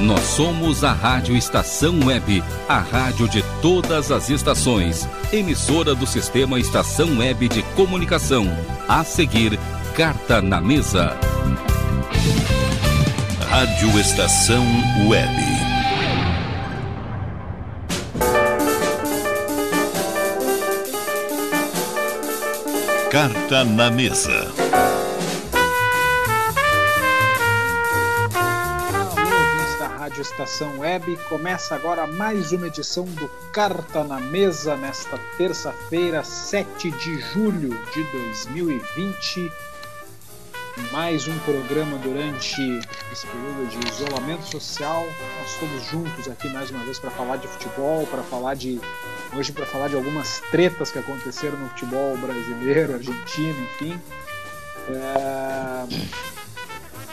Nós somos a Rádio Estação Web, a rádio de todas as estações. Emissora do Sistema Estação Web de Comunicação. A seguir, Carta na Mesa. Rádio Estação Web. Carta na Mesa. Estação Web. Começa agora mais uma edição do Carta na Mesa nesta terça-feira, 7 de julho de 2020. Mais um programa durante esse período de isolamento social. Nós estamos juntos aqui mais uma vez para falar de futebol, para falar de hoje para falar de algumas tretas que aconteceram no futebol brasileiro, argentino, enfim. É...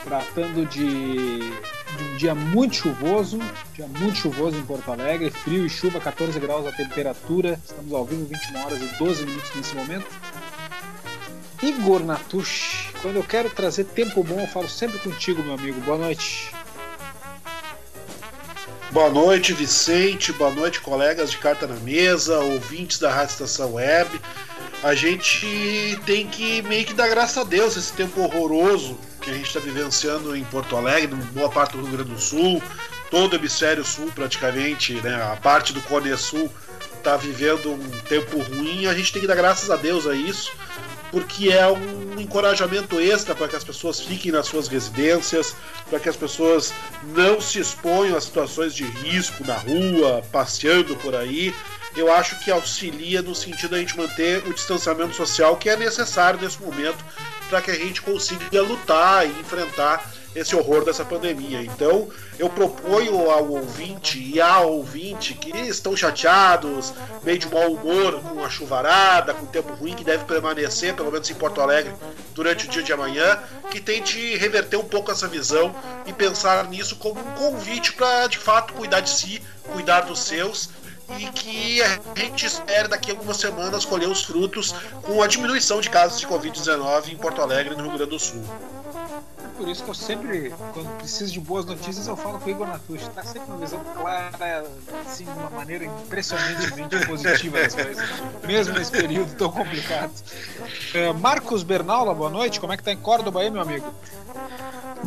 Tratando de de um dia muito chuvoso, dia muito chuvoso em Porto Alegre, frio e chuva, 14 graus a temperatura, estamos ao vivo 21 horas e 12 minutos nesse momento. Igor Natush, quando eu quero trazer tempo bom, eu falo sempre contigo, meu amigo. Boa noite. Boa noite, Vicente. Boa noite, colegas de Carta na Mesa, ouvintes da Rádio Estação Web. A gente tem que meio que dar graças a Deus esse tempo horroroso que a gente está vivenciando em Porto Alegre, boa parte do Rio Grande do Sul, todo o hemisfério sul praticamente, né, a parte do Cone Sul está vivendo um tempo ruim, a gente tem que dar graças a Deus a isso, porque é um encorajamento extra para que as pessoas fiquem nas suas residências, para que as pessoas não se exponham a situações de risco na rua, passeando por aí. Eu acho que auxilia no sentido a gente manter o distanciamento social que é necessário nesse momento para que a gente consiga lutar e enfrentar esse horror dessa pandemia. Então, eu proponho ao ouvinte e ao ouvinte que estão chateados, meio de mau humor com a chuvarada, com o tempo ruim que deve permanecer, pelo menos em Porto Alegre, durante o dia de amanhã, que tente reverter um pouco essa visão e pensar nisso como um convite para, de fato, cuidar de si, cuidar dos seus e que a gente espera daqui a algumas semanas colher os frutos com a diminuição de casos de Covid-19 em Porto Alegre e no Rio Grande do Sul. É por isso que eu sempre, quando preciso de boas notícias, eu falo com o Igor Natucci. Está sempre uma visão clara, assim, de uma maneira impressionantemente positiva das coisas, mesmo nesse período tão complicado. É, Marcos Bernaula, boa noite. Como é que tá em Córdoba aí, meu amigo?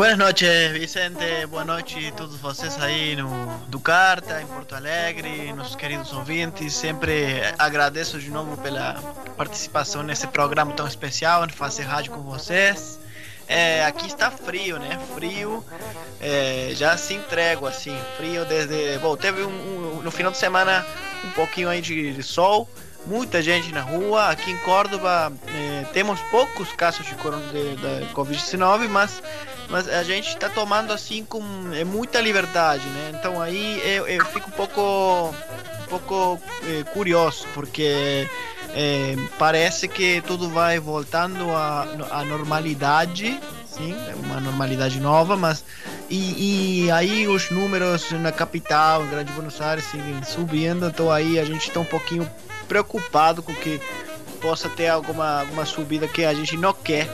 Buenas noches, Vicente. Boa noite a todos vocês aí no do Carta, em Porto Alegre, nossos queridos ouvintes. Sempre agradeço de novo pela participação nesse programa tão especial, de fazer rádio com vocês. É, aqui está frio, né? Frio, é, já se entrego assim, frio desde. Bom, teve um, um, no final de semana um pouquinho aí de, de sol, muita gente na rua. Aqui em Córdoba é, temos poucos casos de, de, de Covid-19, mas mas a gente está tomando assim com é, muita liberdade, né? Então aí eu, eu fico um pouco, um pouco é, curioso, porque é, parece que tudo vai voltando à, à normalidade, sim, é uma normalidade nova, mas e, e, aí os números na capital, em Grande Buenos Aires, seguem subindo, então aí a gente está um pouquinho preocupado com que possa ter alguma, alguma subida que a gente não quer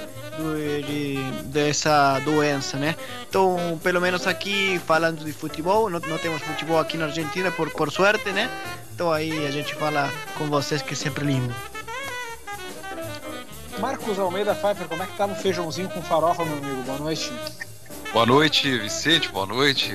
de, dessa doença, né? Então, pelo menos aqui, falando de futebol, não, não temos futebol aqui na Argentina, por, por sorte, né? Então aí a gente fala com vocês que é sempre lindo. Marcos Almeida Pfeiffer, como é que tá no feijãozinho com farofa, meu amigo? Boa noite. Boa noite, Vicente, boa noite.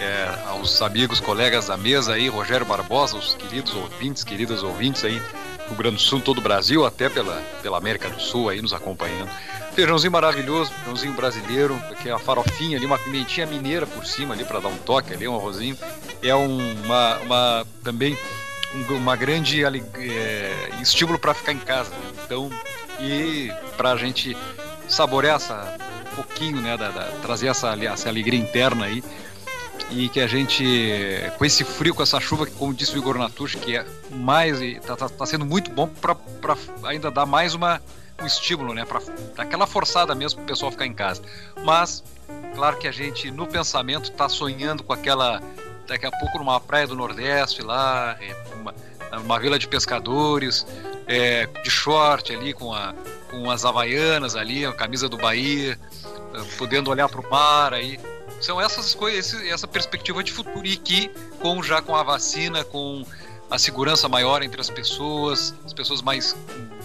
É, aos amigos, colegas da mesa aí, Rogério Barbosa, os queridos ouvintes, queridas ouvintes aí, Rio Grande do Sul, todo o Brasil, até pela, pela América do Sul aí nos acompanhando. Feijãozinho maravilhoso, feijãozinho brasileiro, que é a farofinha ali, uma pimentinha mineira por cima ali para dar um toque ali, um arrozinho. É uma, uma também uma grande é, estímulo para ficar em casa. Né? Então, e para a gente saborear essa um pouquinho, né, da, da, trazer essa, essa alegria interna aí e que a gente, com esse frio, com essa chuva, que como disse o Igor Natush, que é mais, tá, tá, tá sendo muito bom para ainda dar mais uma um estímulo, né? Para aquela forçada mesmo para o pessoal ficar em casa. Mas, claro que a gente, no pensamento, está sonhando com aquela. Daqui a pouco numa praia do Nordeste lá, é, uma, uma vila de pescadores, é, de short ali, com, a, com as havaianas ali, a camisa do Bahia, é, podendo olhar para o mar aí. São essas coisas, essa perspectiva de futuro e que, com já com a vacina, com a segurança maior entre as pessoas, as pessoas mais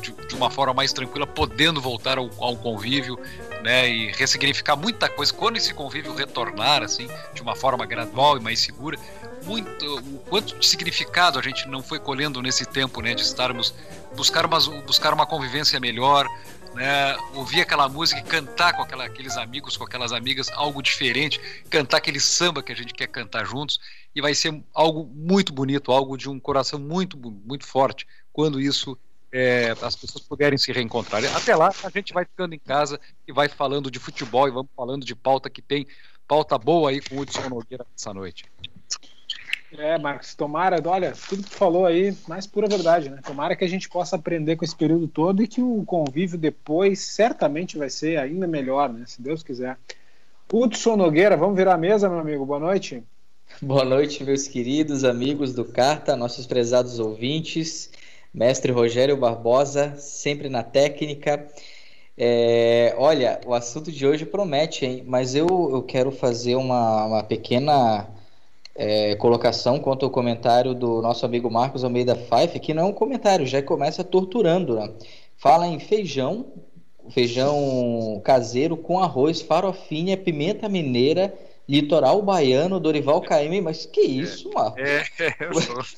de, de uma forma mais tranquila, podendo voltar ao, ao, convívio, né, e ressignificar muita coisa quando esse convívio retornar assim, de uma forma gradual e mais segura, muito o quanto de significado a gente não foi colhendo nesse tempo, né, de estarmos buscar uma buscar uma convivência melhor, né, ouvir aquela música e cantar com aquela, aqueles amigos, com aquelas amigas, algo diferente, cantar aquele samba que a gente quer cantar juntos, e vai ser algo muito bonito, algo de um coração muito, muito forte, quando isso é, as pessoas puderem se reencontrar. Até lá, a gente vai ficando em casa e vai falando de futebol e vamos falando de pauta que tem pauta boa aí com o Hudson Nogueira essa noite. É, Marcos, tomara, olha, tudo que tu falou aí, mais pura verdade, né? Tomara que a gente possa aprender com esse período todo e que o convívio depois certamente vai ser ainda melhor, né? Se Deus quiser. Hudson Nogueira, vamos virar a mesa, meu amigo. Boa noite. Boa noite, meus queridos amigos do Carta, nossos prezados ouvintes. Mestre Rogério Barbosa, sempre na técnica. É, olha, o assunto de hoje promete, hein? Mas eu, eu quero fazer uma, uma pequena é, colocação quanto ao comentário do nosso amigo Marcos Almeida Fife, que não é um comentário, já começa torturando. Né? Fala em feijão, feijão caseiro com arroz, farofinha, pimenta mineira, litoral baiano, Dorival Caymmi, mas que isso, Marcos? É, é,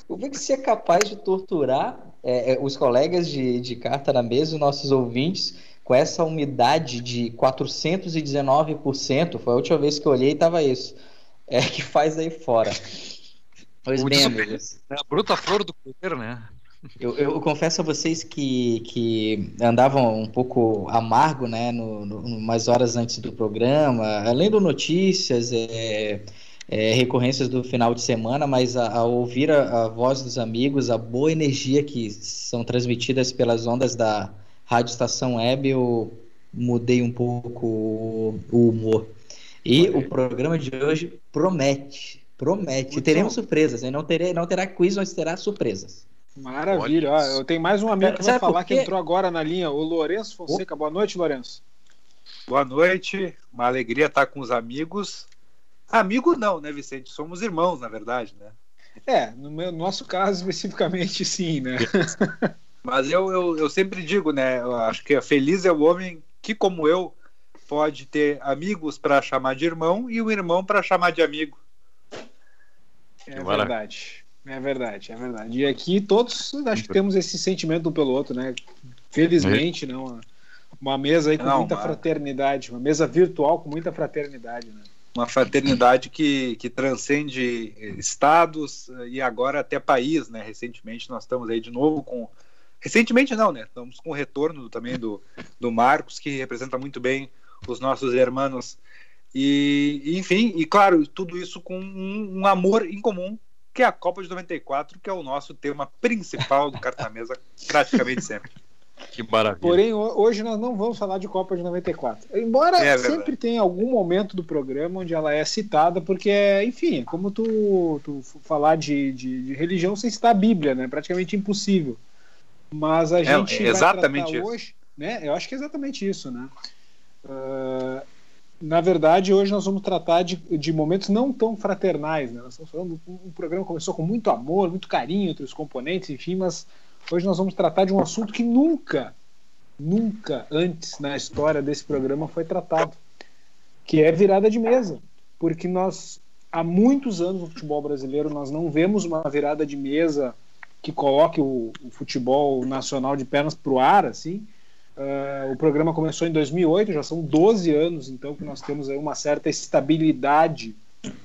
Como é que você é capaz de torturar é, é, os colegas de, de carta na mesa, os nossos ouvintes, com essa umidade de 419%? Foi a última vez que eu olhei e estava isso é que faz aí fora. Pois o bem, amigos. É a bruta flor do cruzeiro, né? Eu, eu, confesso a vocês que, que andavam um pouco amargo, né, no, no, umas horas antes do programa, lendo notícias, é, é, recorrências do final de semana, mas a, a ouvir a, a, voz dos amigos, a boa energia que são transmitidas pelas ondas da Rádio Estação Web, eu mudei um pouco o humor. E o programa de hoje promete, promete. Muito Teremos bom. surpresas, hein? Não, terei, não terá quiz, mas terá surpresas. Maravilha. Ó, eu tenho mais um amigo que vai falar que entrou agora na linha, o Lourenço Fonseca. Boa noite, Lourenço. Boa noite. Uma alegria estar com os amigos. Amigo não, né, Vicente? Somos irmãos, na verdade, né? É, no meu, nosso caso especificamente, sim, né? Mas eu, eu, eu sempre digo, né? Eu acho que feliz é o homem que, como eu, pode ter amigos para chamar de irmão e um irmão para chamar de amigo. É verdade. É verdade, é verdade. E aqui todos acho que temos esse sentimento um pelo outro, né? Felizmente, não. Uma mesa aí com não, muita fraternidade, uma mesa virtual com muita fraternidade, né? Uma fraternidade que, que transcende estados e agora até país, né? Recentemente nós estamos aí de novo com. Recentemente não, né? Estamos com o retorno também do, do Marcos, que representa muito bem os nossos irmãos. E, enfim, e claro, tudo isso com um, um, amor em comum, que é a Copa de 94, que é o nosso tema principal do Carta Mesa, praticamente sempre. Que maravilha. Porém, hoje nós não vamos falar de Copa de 94. Embora é sempre tenha algum momento do programa onde ela é citada, porque, enfim, é como tu, tu falar de, de, de, religião sem citar a Bíblia, né? Praticamente impossível. Mas a é, gente é, exatamente hoje, né? Eu acho que é exatamente isso, né? Uh, na verdade, hoje nós vamos tratar de, de momentos não tão fraternais. Né? Nós estamos falando, um programa começou com muito amor, muito carinho entre os componentes, enfim, mas hoje nós vamos tratar de um assunto que nunca, nunca antes na história desse programa foi tratado, que é virada de mesa. Porque nós, há muitos anos no futebol brasileiro, nós não vemos uma virada de mesa que coloque o, o futebol nacional de pernas para o ar, assim, Uh, o programa começou em 2008, já são 12 anos, então, que nós temos aí uma certa estabilidade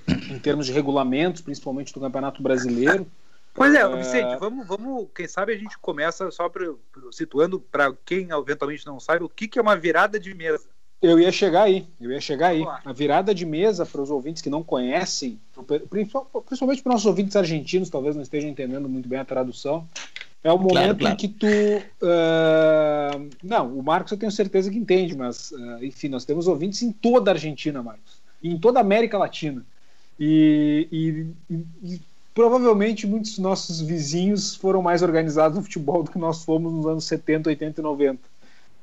em termos de regulamentos, principalmente do Campeonato Brasileiro. Pois é, Vicente, vamos, vamos, quem sabe a gente começa só pra, situando para quem eventualmente não sabe o que, que é uma virada de mesa. Eu ia chegar aí, eu ia chegar aí. A virada de mesa para os ouvintes que não conhecem, principalmente para os nossos ouvintes argentinos, talvez não estejam entendendo muito bem a tradução. É o momento claro, claro. em que tu. Uh, não, o Marcos eu tenho certeza que entende, mas, uh, enfim, nós temos ouvintes em toda a Argentina, Marcos. Em toda a América Latina. E, e, e, provavelmente muitos dos nossos vizinhos foram mais organizados no futebol do que nós fomos nos anos 70, 80 e 90.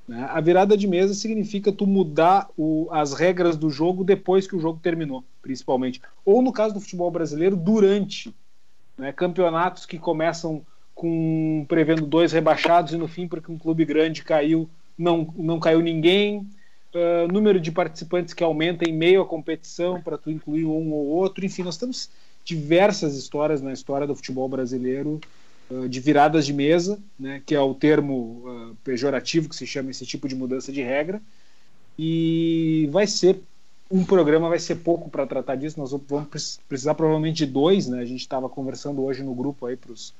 Né? A virada de mesa significa tu mudar o, as regras do jogo depois que o jogo terminou, principalmente. Ou no caso do futebol brasileiro, durante. Né? Campeonatos que começam com prevendo dois rebaixados e no fim, porque um clube grande caiu, não, não caiu ninguém. Uh, número de participantes que aumenta em meio à competição para tu incluir um ou outro. Enfim, nós temos diversas histórias na história do futebol brasileiro uh, de viradas de mesa, né, que é o termo uh, pejorativo que se chama esse tipo de mudança de regra. E vai ser um programa, vai ser pouco para tratar disso. Nós vamos precisar provavelmente de dois. Né? A gente estava conversando hoje no grupo aí para os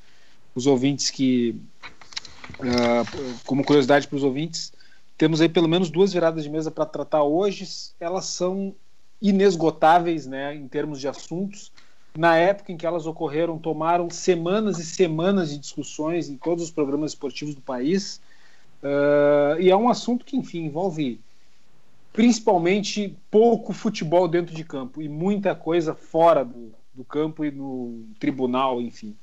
ouvintes que, uh, como curiosidade para os ouvintes, temos aí pelo menos duas viradas de mesa para tratar hoje. Elas são inesgotáveis, né, em termos de assuntos na época em que elas ocorreram, tomaram semanas e semanas de discussões em todos os programas esportivos do país. Uh, e é um assunto que, enfim, envolve principalmente pouco futebol dentro de campo e muita coisa fora do, do campo e no tribunal, enfim.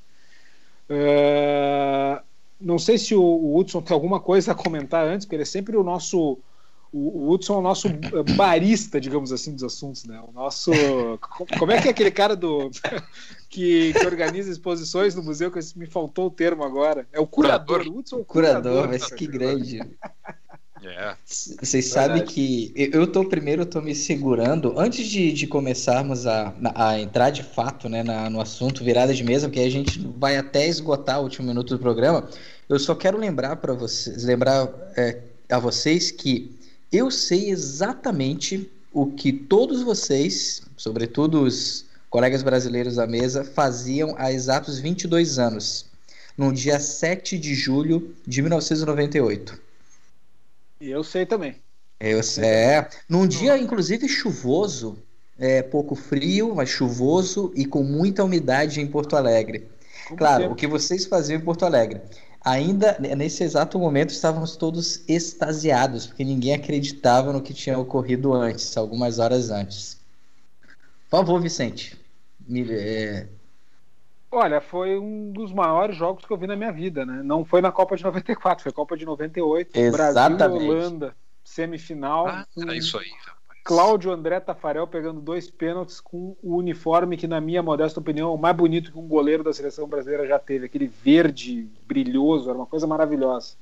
Uh, não sei se o, Hudson tem alguma coisa a comentar antes, porque ele é sempre o nosso o, Hudson é o nosso barista, digamos assim, dos assuntos, né? O nosso. Como é que é aquele cara do que, que organiza exposições no museu, que me faltou o termo agora? É o curador. curador. O Hudson é o curador, curador mas que grande. É. Vocês sabem que eu tô primeiro, eu tô me segurando antes de, de começarmos a, a entrar de fato né, na, no assunto virada de mesa, porque a gente vai até esgotar o último minuto do programa. Eu só quero lembrar para vocês, lembrar é, a vocês que eu sei exatamente o que todos vocês, sobretudo os colegas brasileiros da mesa, faziam há exatos 22 anos, no dia 7 de julho de 1998. E eu sei também. Eu sei. É, num dia, inclusive, chuvoso, é, pouco frio, mas chuvoso e com muita umidade em Porto Alegre. Como claro, sempre. o que vocês faziam em Porto Alegre? Ainda nesse exato momento estávamos todos extasiados, porque ninguém acreditava no que tinha ocorrido antes, algumas horas antes. Por favor, Vicente. Me, é... Olha, foi um dos maiores jogos que eu vi na minha vida, né? Não foi na Copa de 94, foi Copa de 98, Exatamente. Brasil e Holanda, semifinal. Ah, é isso aí. Cláudio André Tafarel pegando dois pênaltis com o uniforme que, na minha modesta opinião, é o mais bonito que um goleiro da seleção brasileira já teve. Aquele verde brilhoso, era uma coisa maravilhosa.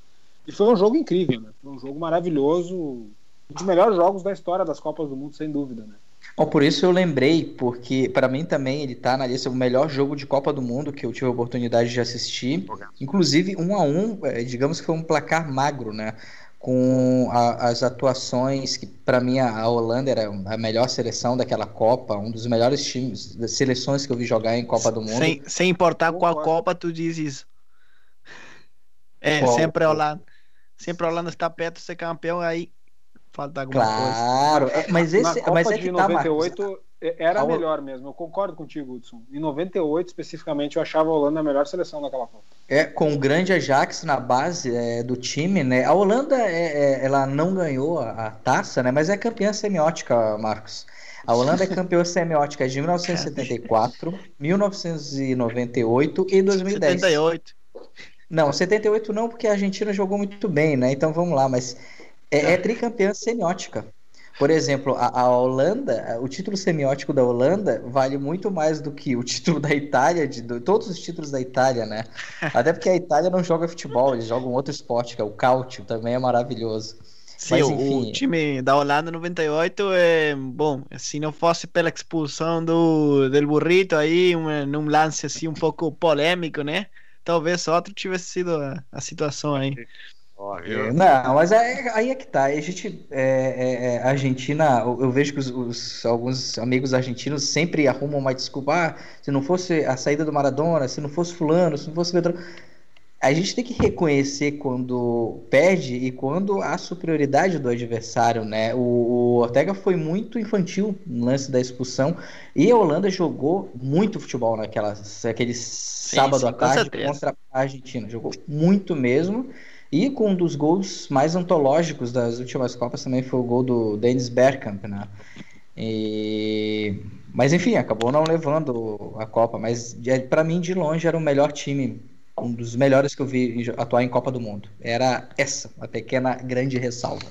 E foi um jogo incrível, né? Foi um jogo maravilhoso, um dos melhores jogos da história das Copas do Mundo, sem dúvida, né? Oh, por isso eu lembrei, porque para mim também ele tá na lista o melhor jogo de Copa do Mundo que eu tive a oportunidade de assistir. Inclusive, um a um, é, digamos que foi um placar magro, né? com a, as atuações que para mim a, Holanda era a melhor seleção daquela Copa, um dos melhores times, das seleções que eu vi jogar em Copa do Mundo. Sem, sem importar qual Copa tu diz isso. É, qual? sempre a Holanda. Sempre a Holanda está perto de ser campeão, aí falta alguma claro, coisa. Claro, é, mas esse, Na Copa mas é de 98 tá, era a melhor mesmo, eu concordo contigo, Hudson. Em 98, especificamente, eu achava a Holanda a melhor seleção daquela Copa. É, com o grande Ajax na base é, do time, né? A Holanda, é, é, ela não ganhou a, a, taça, né? Mas é campeã semiótica, Marcos. A Holanda é campeã semiótica de 1974, 1998 e 2010. 78. Não, 78 não, porque a Argentina jogou muito bem, né? Então vamos lá, mas é, é tricampeã semiótica. Por exemplo, a, a, Holanda, o título semiótico da Holanda vale muito mais do que o título da Itália, de, de, todos os títulos da Itália, né? Até porque a Itália não joga futebol, eles jogam outro esporte, que é o cáutio, também é maravilhoso. Sim, Mas, enfim... o time da Holanda 98 é bom. Se não fosse pela expulsão do del burrito aí, um, num lance assim um pouco polêmico, né? Talvez outro tivesse sido a, a situação aí. É, não, mas aí, aí, é que tá. A gente, é, é, é Argentina, eu, eu, vejo que os, os, alguns amigos argentinos sempre arrumam uma desculpa. Ah, se não fosse a saída do Maradona, se não fosse fulano, se não fosse Pedro. A gente tem que reconhecer quando perde e quando há superioridade do adversário, né? O, o Ortega foi muito infantil no lance da expulsão e a Holanda jogou muito futebol naquela, aquele sábado sim, à tarde contra a Argentina. Jogou muito mesmo. E com um dos gols mais antológicos das últimas Copas também foi o gol do Dennis Bergkamp, né? E... Mas enfim, acabou não levando a Copa, mas para mim de longe era o melhor time um dos melhores que eu vi atuar em Copa do Mundo. Era essa, a pequena grande ressalva.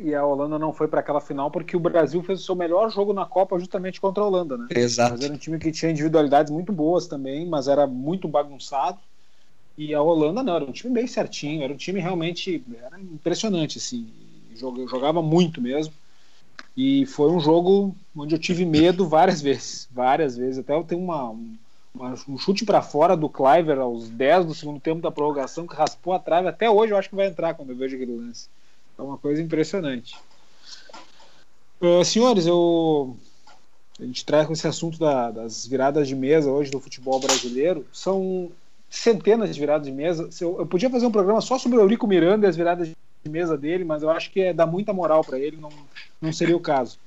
E a Holanda não foi para aquela final porque o Brasil fez o seu melhor jogo na Copa justamente contra a Holanda, né? Exato. Mas era um time que tinha individualidades muito boas também, mas era muito bagunçado. E a Holanda não, era um time bem certinho, era um time realmente era impressionante, assim. Jogava muito mesmo. E foi um jogo onde eu tive medo várias vezes, várias vezes. Até eu tenho uma, uma um chute para fora do Cliver aos 10 do segundo tempo da prorrogação que raspou a trave. Até hoje eu acho que vai entrar quando eu vejo aquele lance. É uma coisa impressionante. Uh, senhores, eu a gente traz com esse assunto da, das viradas de mesa hoje do futebol brasileiro. São centenas de viradas de mesa. Eu, eu podia fazer um programa só sobre o Eurico Miranda e as viradas de mesa dele, mas eu acho que é dar muita moral para ele, não, não seria o caso.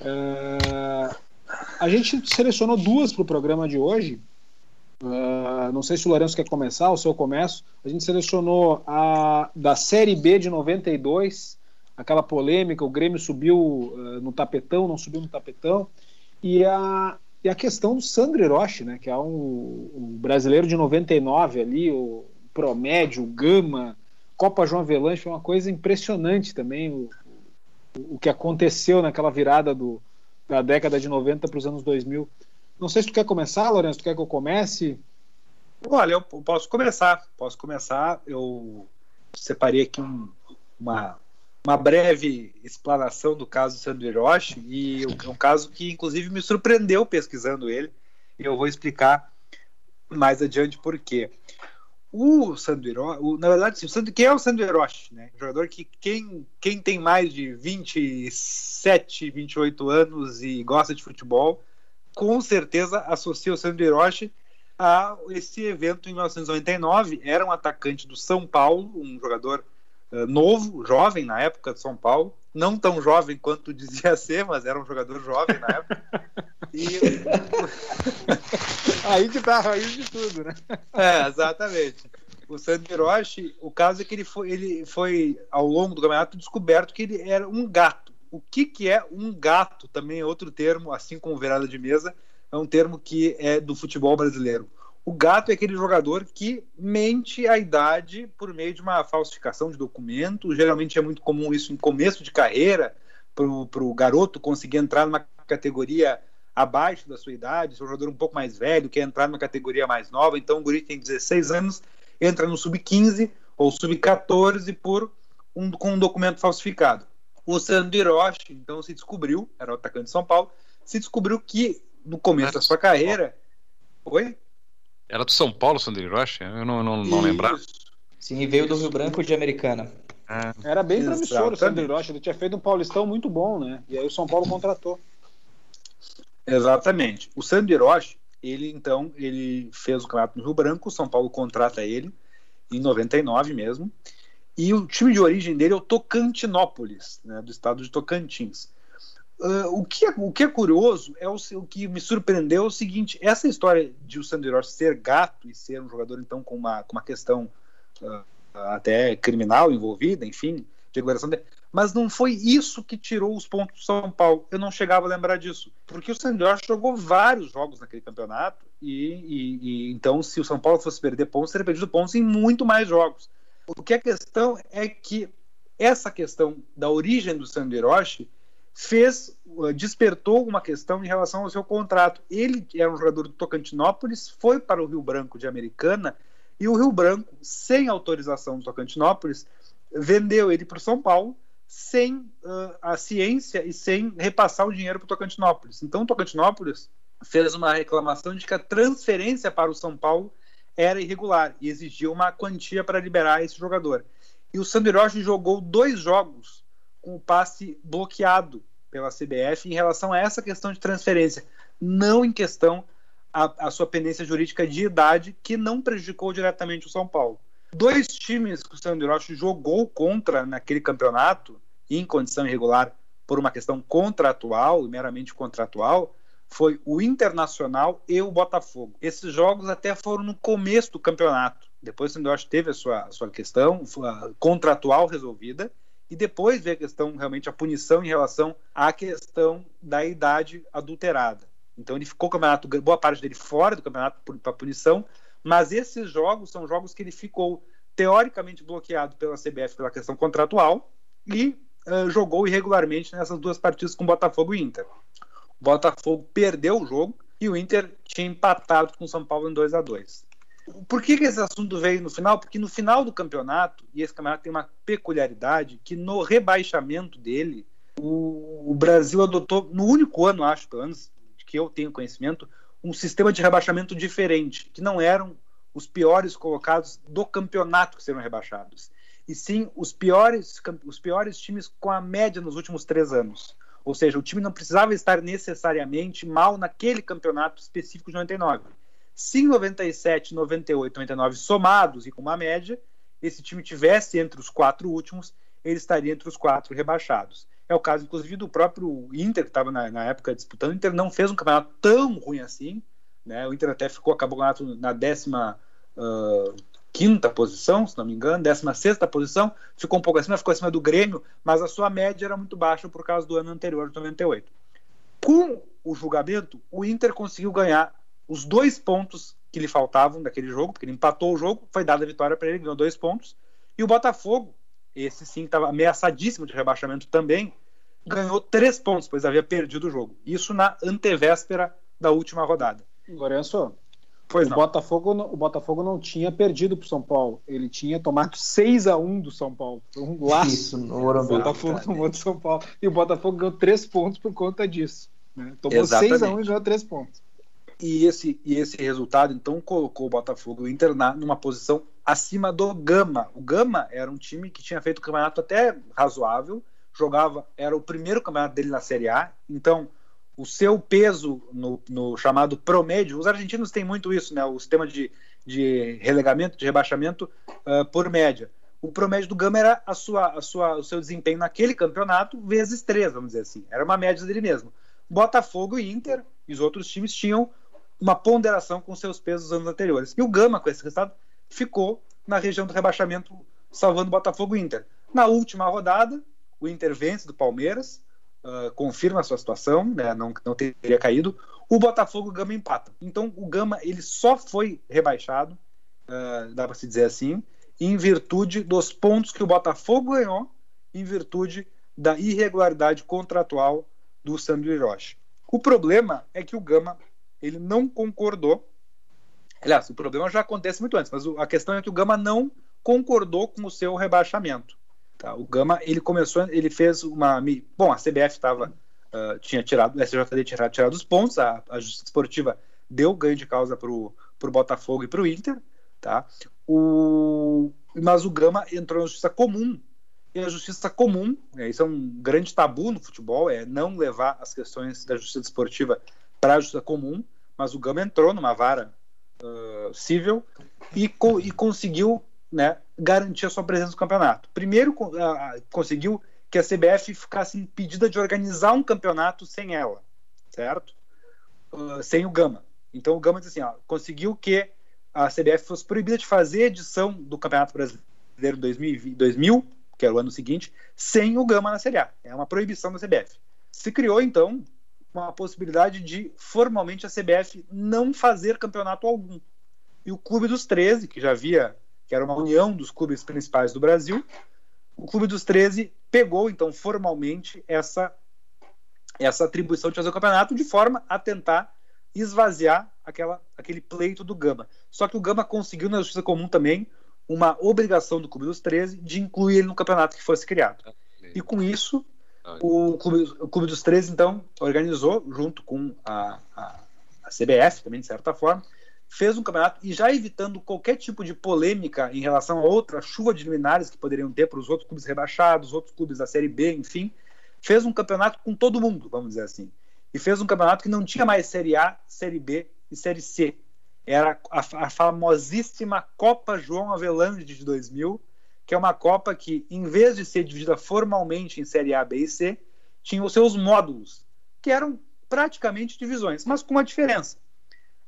Uh, a gente selecionou duas para o programa de hoje. Uh, não sei se o Lourenço quer começar, ou se eu começo. A gente selecionou a da Série B de 92, aquela polêmica, o Grêmio subiu uh, no tapetão, não subiu no tapetão, e a, e a questão do Sandro Hiroshi, né, que é um, um brasileiro de 99 ali, o Promédio, o Gama, Copa João Avelanche, foi uma coisa impressionante também o, o que aconteceu naquela virada do, da década de 90 para os anos 2000. Não sei se tu quer começar, Lourenço, tu quer que eu comece? Olha, eu posso começar. Posso começar. Eu separei aqui um, uma, uma breve explanação do caso Sandro Hiroshi, e é um caso que, inclusive, me surpreendeu pesquisando ele. E eu vou explicar mais adiante por quê. O Sandro Hiroshi, na verdade, o Sandro, quem é o Sandro Hiroshi? Né? Um jogador que quem, quem tem mais de 27, 28 anos e gosta de futebol com certeza associa o Sandro Hiroshi a esse evento em 1999. Era um atacante do São Paulo, um jogador novo, jovem na época de São Paulo. Não tão jovem quanto dizia ser, mas era um jogador jovem na época. E... Aí que tá a raiz de tudo, né? É, exatamente. O Sandro Hiroshi, o caso é que ele foi, ele foi, ao longo do campeonato, descoberto que ele era um gato o que, que é um gato? Também é outro termo, assim como virada de mesa, é um termo que é do futebol brasileiro. O gato é aquele jogador que mente a idade por meio de uma falsificação de documento. Geralmente é muito comum isso em começo de carreira, para o garoto conseguir entrar numa categoria abaixo da sua idade, se um jogador um pouco mais velho, quer entrar numa categoria mais nova. Então o guri tem 16 anos, entra no sub-15 ou sub-14 por um, com um documento falsificado. O Sandro Hiroshi, então, se descobriu, era o atacante de São Paulo, se descobriu que no começo da sua carreira. Oi? Era do São Paulo, Sandro Hiroshi? Eu não, não, não lembrava. Sim, veio do Rio Branco de Americana. É. Era bem promissor o Sandro Hiroshi, ele tinha feito um paulistão muito bom, né? E aí o São Paulo contratou. Exatamente. O Sandro Hiroshi, ele então, ele fez o campeonato no Rio Branco, o São Paulo contrata ele em 99 mesmo. E o time de origem dele é o Tocantinópolis, né, do estado de Tocantins. Uh, o, que é, o que é curioso é o, o, que me surpreendeu é o seguinte: essa história de o Sandro ser gato e ser um jogador então com uma, com uma questão uh, até criminal envolvida, enfim, de declaração de, mas não foi isso que tirou os pontos do São Paulo. Eu não chegava a lembrar disso, porque o Sandro jogou vários jogos naquele campeonato e, e, e, então se o São Paulo fosse perder pontos, teria perdido pontos em muito mais jogos. O que a questão é que essa questão da origem do Sandro Hiroshi fez, uh, despertou uma questão em relação ao seu contrato. Ele, era um jogador do Tocantinópolis, foi para o Rio Branco de Americana e o Rio Branco, sem autorização do Tocantinópolis, vendeu ele para o São Paulo sem uh, a ciência e sem repassar o dinheiro para o Tocantinópolis. Então, o Tocantinópolis fez uma reclamação de que a transferência para o São Paulo era irregular e exigia uma quantia para liberar esse jogador. E o Sandro Hiroshi jogou dois jogos com o passe bloqueado pela CBF em relação a essa questão de transferência, não em questão a, a sua pendência jurídica de idade, que não prejudicou diretamente o São Paulo. Dois times que o Sandro Hiroshi jogou contra naquele campeonato, em condição irregular, por uma questão contratual, meramente contratual, foi o Internacional e o Botafogo. Esses jogos até foram no começo do campeonato. Depois o Sandosh teve a sua, a sua questão a contratual resolvida e depois veio a questão, realmente, a punição em relação à questão da idade adulterada. Então ele ficou campeonato, boa parte dele fora do campeonato para punição, Mas esses jogos são jogos que ele ficou teoricamente bloqueado pela CBF pela questão contratual e uh, jogou irregularmente nessas duas partidas com Botafogo e Inter. O Botafogo perdeu o jogo e o Inter tinha empatado com o São Paulo em 2 a 2 Por que, que esse assunto veio no final? Porque no final do campeonato, e esse campeonato tem uma peculiaridade, que no rebaixamento dele, o, o Brasil adotou, no único ano, acho, pelo menos que eu tenho conhecimento, um sistema de rebaixamento diferente, que não eram os piores colocados do campeonato que serão rebaixados, e sim os piores, os piores times com a média nos últimos três anos. Ou seja, o time não precisava estar necessariamente mal naquele campeonato específico de 99. Se em 97, 98, 99 somados e com uma média, esse time tivesse entre os quatro últimos, ele estaria entre os quatro rebaixados. É o caso, inclusive, do próprio Inter, que estava na, na, época disputando. O Inter não fez um campeonato tão ruim assim. Né? O Inter até ficou, acabou na décima uh, quinta posição, se não me engano, décima sexta posição. Ficou um pouco acima, ficou acima do Grêmio, mas a sua média era muito baixa por causa do ano anterior, de 98. Com o julgamento, o Inter conseguiu ganhar os dois pontos que lhe faltavam daquele jogo, porque ele empatou o jogo, foi dada a vitória para ele, ganhou dois pontos. E o Botafogo, esse sim estava ameaçadíssimo de rebaixamento também, ganhou três pontos, pois havia perdido o jogo. Isso na antevéspera da última rodada. Lourenço, pois o, não. Botafogo, o Botafogo não tinha perdido para o São Paulo. Ele tinha tomado 6 a 1 do São Paulo. Foi um laço. Isso, no Morumbi. O Botafogo tomou do São Paulo. E o Botafogo ganhou três pontos por conta disso. Né? Tomou 6 a 1 e ganhou três pontos. E esse, e esse resultado, então, colocou o Botafogo o Inter na, numa posição acima do Gama. O Gama era um time que tinha feito um campeonato até razoável, jogava, era o primeiro campeonato dele na Série A, então o seu peso no, no chamado promédio, os argentinos têm muito isso, né? O sistema de, de relegamento, de rebaixamento uh, por média. O promédio do Gama era a sua, a sua, o seu desempenho naquele campeonato vezes três, vamos dizer assim. Era uma média dele mesmo. Botafogo e Inter e os outros times tinham uma ponderação com seus pesos dos anos anteriores. E o Gama, com esse resultado, ficou na região do rebaixamento, salvando Botafogo e Inter. Na última rodada, o Inter vence do Palmeiras, uh, confirma a sua situação, né, não, não teria caído. O Botafogo o Gama empata. Então o Gama ele só foi rebaixado, uh, dá para se dizer assim, em virtude dos pontos que o Botafogo ganhou, em virtude da irregularidade contratual do Sandro Hiroshi. O problema é que o Gama ele não concordou Aliás, o problema já acontece muito antes, mas a questão é que o Gama não concordou com o seu rebaixamento. Tá? O Gama ele começou, ele fez uma, bom, a CBF estava uh, tinha tirado, o SJD tinha tirado os pontos, a, a Justiça Esportiva deu ganho de causa para o Botafogo e para o Inter, tá? O, mas o Gama entrou na Justiça Comum e a Justiça Comum, né, isso é um grande tabu no futebol, é não levar as questões da Justiça Esportiva para a Justiça Comum, mas o Gama entrou numa vara uh, civil e, co e conseguiu né, garantir a sua presença no campeonato. Primeiro, uh, conseguiu que a CBF ficasse impedida de organizar um campeonato sem ela, certo? Uh, sem o Gama. Então o Gama disse assim, ó, conseguiu que a CBF fosse proibida de fazer edição do Campeonato Brasileiro 2000, 2000, que era o ano seguinte, sem o Gama na Série A. É uma proibição da CBF. Se criou, então, uma possibilidade de formalmente a CBF não fazer campeonato algum. E o Clube dos 13, que já havia, que era uma união dos clubes principais do Brasil, o Clube dos 13 pegou então formalmente essa essa atribuição de fazer o campeonato de forma a tentar esvaziar aquela, aquele pleito do Gama. Só que o Gama conseguiu na Justiça Comum também uma obrigação do Clube dos 13 de incluir ele no campeonato que fosse criado. E com isso, o Clube, o Clube dos Três, então, organizou, junto com a, a, a, CBF, também, de certa forma, fez um campeonato e já evitando qualquer tipo de polêmica em relação a outra chuva de liminares que poderiam ter para os outros clubes rebaixados, outros clubes da Série B, enfim, fez um campeonato com todo mundo, vamos dizer assim. E fez um campeonato que não tinha mais Série A, Série B e Série C. Era a, a famosíssima Copa João Avelange de 2000, que é uma Copa que, em vez de ser dividida formalmente em Série A, B e C, tinha os seus módulos, que eram praticamente divisões, mas com uma diferença.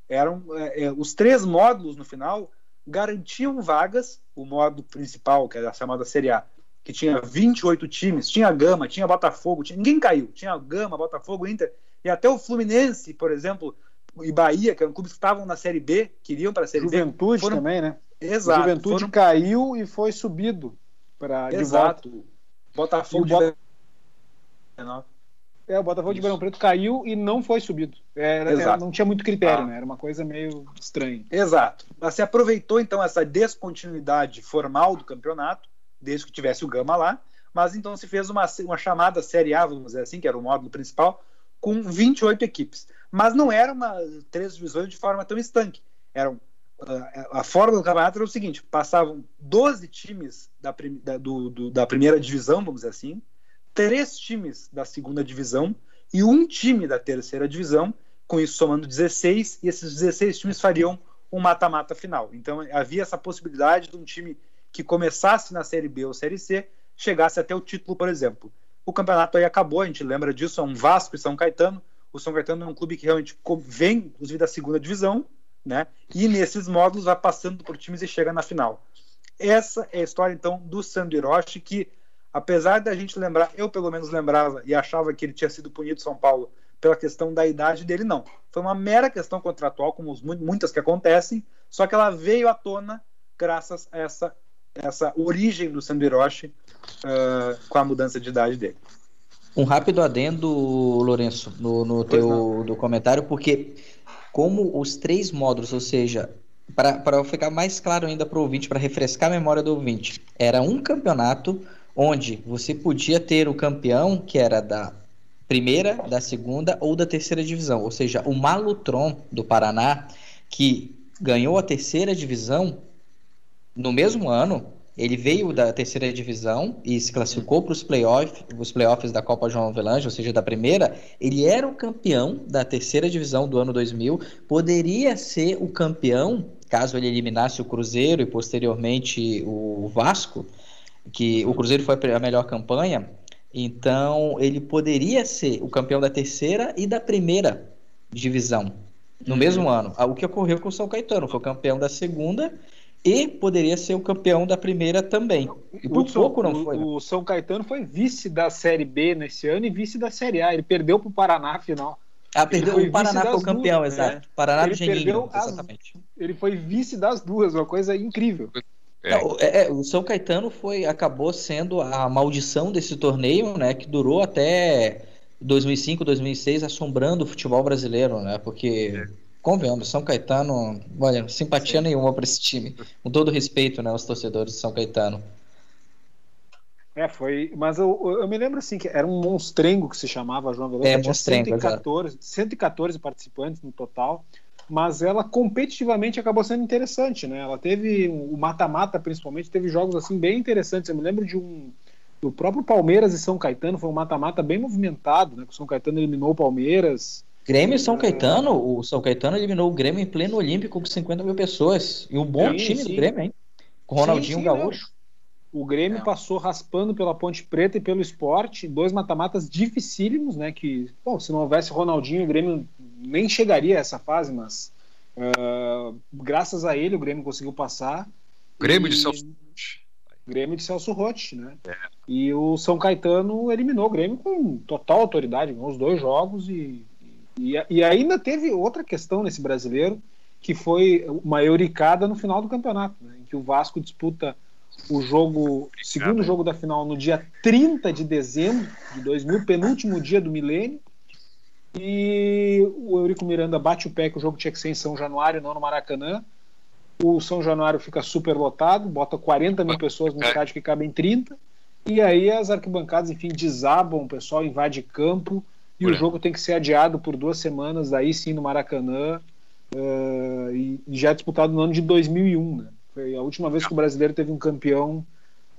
Eram é, é, os três módulos no final garantiam vagas. O módulo principal, que era a chamada Série A, que tinha 28 times, tinha Gama, tinha Botafogo, tinha, ninguém caiu. Tinha Gama, Botafogo, Inter e até o Fluminense, por exemplo, e Bahia, que eram clubes que estavam na Série B, queriam para a Série Juventude B. Juventude também, né? Exato. Juventude foram... caiu e foi subido para de volta. Botafogo de Bota- É, o Botafogo de Ribeirão Preto caiu e não foi subido. Era, era- não tinha muito critério, Ah. né? Era uma coisa meio estranha. Exato. Mas se aproveitou então essa descontinuidade formal do campeonato, desde que tivesse o Gama lá, mas então se fez uma, uma chamada Série A, vamos dizer assim, que era o módulo principal, com 28 equipes. Mas não era uma três divisões de forma tão estanque. Eram a, a forma do campeonato era o seguinte: passavam 12 times da, prim- da- do- do- da primeira divisão, vamos dizer assim, três times da segunda divisão e um time da terceira divisão, com isso somando 16, e esses 16 times fariam um mata-mata final. Então havia essa possibilidade de um time que começasse na Série B ou Série C chegasse até o título, por exemplo. O campeonato aí acabou, a gente lembra disso, é um Vasco e São Caetano. O São Caetano é um clube que realmente vem, inclusive, da segunda divisão, né? E nesses módulos vai passando por times e chega na final. Essa é a história, então, do Sandro Hiroshi, que, apesar da gente lembrar, eu pelo menos lembrava e achava que ele tinha sido punido em São Paulo pela questão da idade dele, não. Foi uma mera questão contratual, como muitas que acontecem, só que ela veio à tona graças a essa, essa origem do Sandro Hiroshi ah, com a mudança de idade dele. Um rápido adendo, Lourenço, no, no Pois teu do comentário, porque como os três módulos, ou seja, para ficar mais claro ainda para o ouvinte, para refrescar a memória do ouvinte, era um campeonato onde você podia ter o campeão que era da primeira, da segunda ou da terceira divisão, ou seja, o Malutron do Paraná, que ganhou a terceira divisão no mesmo ano, ele veio da terceira divisão e se classificou para os playoffs, os playoffs da Copa João Avelange, ou seja, da primeira. Ele era o campeão da terceira divisão do ano 2000, poderia ser o campeão caso ele eliminasse o Cruzeiro e posteriormente o Vasco, que o Cruzeiro foi a melhor campanha. Então, ele poderia ser o campeão da terceira e da primeira divisão no mesmo ano. O que ocorreu com o São Caetano, foi o campeão da segunda e poderia ser o campeão da primeira também. E por Hudson, pouco não o, foi. né? O São Caetano foi vice da Série B nesse ano e vice da Série A. Ele perdeu para o Paraná final. Ah, perdeu. O Paraná foi o das campeão, duas, exato. né? Paraná do Ele Geninho, perdeu as- exatamente. Ele foi vice das duas, uma coisa incrível. É. Não, é, é, o São Caetano foi, acabou sendo a maldição desse torneio, né, que durou até 2005, 2006, assombrando o futebol brasileiro, né, porque, convenhamos, São Caetano, olha, simpatia nenhuma para esse time, com todo respeito, né, aos torcedores de São Caetano. É, foi. Mas eu, eu me lembro assim que era um monstrengo que se chamava João Veloso. É, tinha monstrengo, 114, 114 participantes no total. Mas ela competitivamente acabou sendo interessante, né? Ela teve o mata-mata, principalmente, teve jogos assim bem interessantes. Eu me lembro de um do próprio Palmeiras e São Caetano, foi um mata-mata bem movimentado, né? Que o São Caetano eliminou o Palmeiras. Grêmio e São Caetano, o São Caetano eliminou o Grêmio em pleno Olímpico com 50 mil pessoas. E um bom Sim, time sim. do Grêmio, hein? Com o Ronaldinho Sim, sim, Gaúcho. O Grêmio É. passou raspando pela Ponte Preta e pelo esporte, dois mata-matas dificílimos, né? Que, bom, se não houvesse Ronaldinho, o Grêmio nem chegaria a essa fase, mas ah, graças a ele o Grêmio conseguiu passar. Grêmio E- de Celso. Grêmio de Celso Rotti, né? E o São Caetano eliminou o Grêmio com total autoridade, ganhou os dois jogos e, e, e ainda teve outra questão nesse brasileiro, que foi uma euricada no final do campeonato, né? em que o Vasco disputa o jogo, o segundo jogo da final no dia 30 de dezembro de 2000, penúltimo dia do milênio, e o Eurico Miranda bate o pé que o jogo tinha que ser em São Januário, não no Maracanã. O São Januário fica super lotado, bota 40 mil pessoas no estádio que cabem 30. E aí as arquibancadas, enfim, desabam, o pessoal invade campo e Olha. o jogo tem que ser adiado por duas semanas, aí sim no Maracanã, eh, e, e já disputado no ano de 2001. Né? Foi a última vez que o brasileiro teve um campeão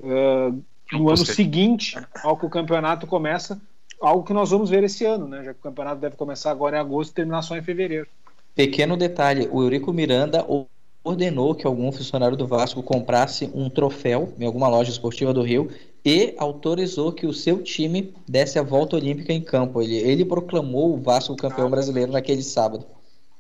eh, no ano seguinte ao que o campeonato começa, algo que nós vamos ver esse ano, né? já que o campeonato deve começar agora em agosto e terminar só em fevereiro. Pequeno detalhe, o Eurico Miranda ordenou que algum funcionário do Vasco comprasse um troféu em alguma loja esportiva do Rio e autorizou que o seu time desse a volta olímpica em campo. Ele, ele proclamou o Vasco campeão brasileiro naquele sábado.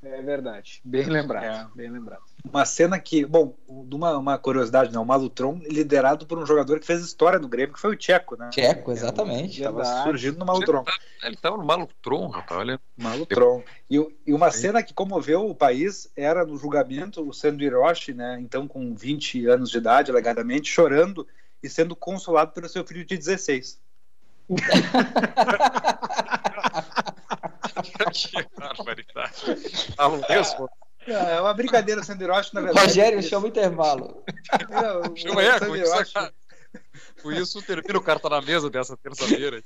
É verdade. Bem lembrado. É. Bem lembrado. Uma cena que, bom, uma, uma curiosidade, né? O Malutron liderado por um jogador que fez história no Grêmio, que foi o Tcheco, né? Tcheco, exatamente. Estava surgindo no Malutron. Ele estava no Malutron, rapaz. Olha. Malutron. E, e uma cena que comoveu o país era no julgamento o Sandro Hiroshi, né? Então com 20 anos de idade, alegadamente, chorando e sendo consolado pelo seu filho de 16. que barbaridade. Mesmo. É uma brincadeira, Sandro Hiroshi, na verdade. Rogério, chama o intervalo. Não, chama é, com isso, com isso termina o carta na mesa dessa terça-feira.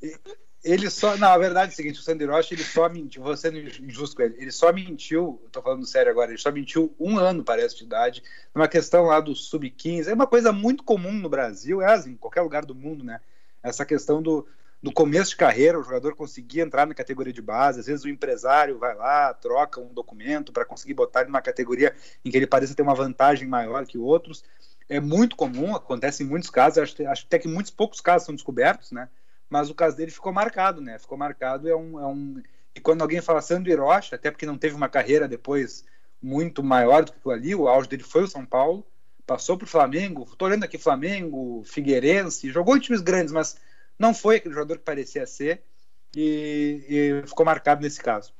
Ele, ele só. Não, a verdade é o seguinte: o Sandro Hiroshi, ele só mentiu. Vou sendo injusto com ele. Ele só mentiu, tô falando sério agora, ele só mentiu um ano, parece, de idade, numa questão lá do sub-15. É uma coisa muito comum no Brasil, é assim, em qualquer lugar do mundo, né? Essa questão do no começo de carreira, o jogador conseguia entrar na categoria de base, às vezes o empresário vai lá, troca um documento para conseguir botar ele numa categoria em que ele pareça ter uma vantagem maior que outros. É muito comum, acontece em muitos casos, acho, acho até que muitos poucos casos são descobertos, né? Mas o caso dele ficou marcado, né? Ficou marcado, é um. É um... E quando alguém fala Sandro Hiroshi, até porque não teve uma carreira depois muito maior do que ali, o auge dele foi o São Paulo, passou para o Flamengo, estou olhando aqui Flamengo, Figueirense, jogou em times grandes, mas não foi aquele jogador que parecia ser e, e ficou marcado nesse caso.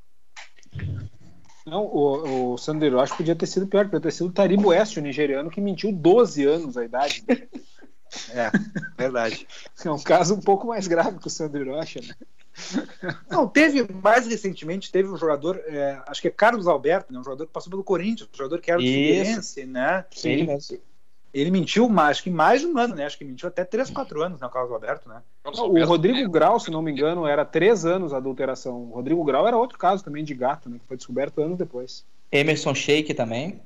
Não, o, o Sandro acho que podia ter sido pior, podia ter sido o Taribo Oeste, o nigeriano, que mentiu 12 anos a idade. é, verdade. É um caso um pouco mais grave que o Sandro Rocha, né? Não, teve mais recentemente, teve um jogador, é, acho que é Carlos Alberto, né, um jogador que passou pelo Corinthians, um jogador que era do Figueirense, né? Sim, ele mentiu mais, acho que mais de um ano, né? Acho que mentiu até 3, 4 anos, né? O Carlos Alberto, né? o Rodrigo Grau, se não me engano, era 3 anos a adulteração. O Rodrigo Grau era outro caso também de gato, né? Que foi descoberto anos depois. Emerson Sheik também.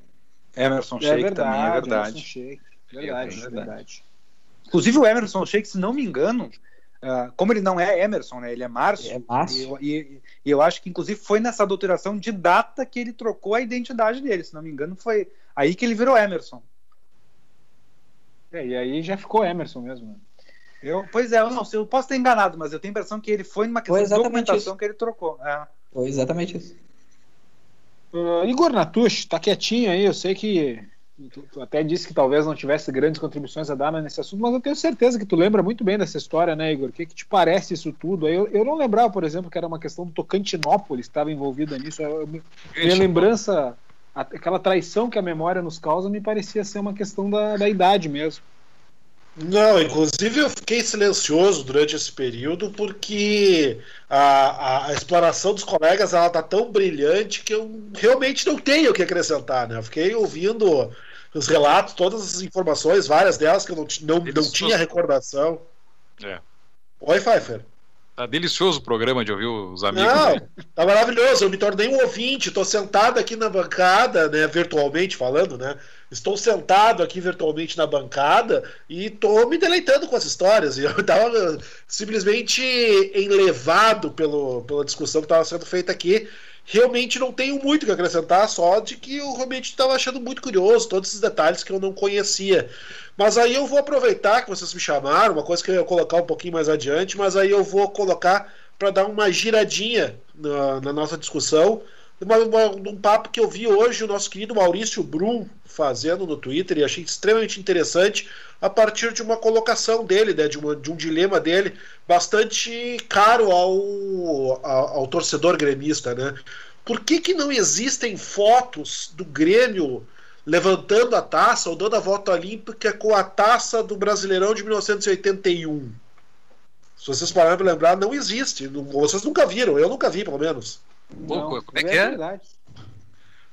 Emerson Sheik é verdade, também, é verdade. Emerson Sheik. Verdade, é verdade. verdade. Inclusive o Emerson Sheik, se não me engano, uh, como ele não é Emerson, né? Ele é Márcio. É Márcio. E, e, e, eu acho que, inclusive, foi nessa adulteração de data que ele trocou a identidade dele. Se não me engano, foi aí que ele virou Emerson. É, e aí já ficou Emerson mesmo. Né? Eu, pois é, eu não sei, eu posso ter enganado, mas eu tenho a impressão que ele foi numa questão de documentação isso. que ele trocou. É. Foi exatamente isso. Uh, Igor Natush, tá quietinho aí, eu sei que tu, tu, até disse que talvez não tivesse grandes contribuições a dar nesse assunto, mas eu tenho certeza que tu lembra muito bem dessa história, né, Igor? O que, que te parece isso tudo? Eu, eu não lembrava, por exemplo, que era uma questão do Tocantinópolis estava envolvida nisso. Eu, minha lembrança aquela traição que a memória nos causa me parecia ser uma questão da, da idade mesmo. Não, inclusive eu fiquei silencioso durante esse período porque a, a, a, exploração dos colegas ela tá tão brilhante que eu realmente não tenho o que acrescentar, né? Eu fiquei ouvindo os relatos, todas as informações, várias delas que eu não, não, não tinha recordação. É. Oi, Pfeiffer. Tá delicioso o programa de ouvir os amigos. Não, aí. tá maravilhoso. Eu me tornei um ouvinte. Estou sentado aqui na bancada, né, virtualmente falando, né? Estou sentado aqui virtualmente na bancada e estou me deleitando com as histórias. E eu estava simplesmente enlevado pelo, pela discussão que estava sendo feita aqui. Realmente não tenho muito que acrescentar, só de que eu realmente estava achando muito curioso todos esses detalhes que eu não conhecia. Mas aí eu vou aproveitar que vocês me chamaram, uma coisa que eu ia colocar um pouquinho mais adiante, mas aí eu vou colocar para dar uma giradinha na, na nossa discussão, uma, um papo que eu vi hoje o nosso querido Maurício Brum fazendo no Twitter e achei extremamente interessante a partir de uma colocação dele, né, de, uma, de um dilema dele bastante caro ao, ao, ao torcedor gremista. Né? Por que, que não existem fotos do Grêmio levantando a taça ou dando a volta olímpica com a taça do Brasileirão de 1981. Se vocês pararem para lembrar, não existe. Vocês nunca viram, eu nunca vi, pelo menos. Não, como é que é? é?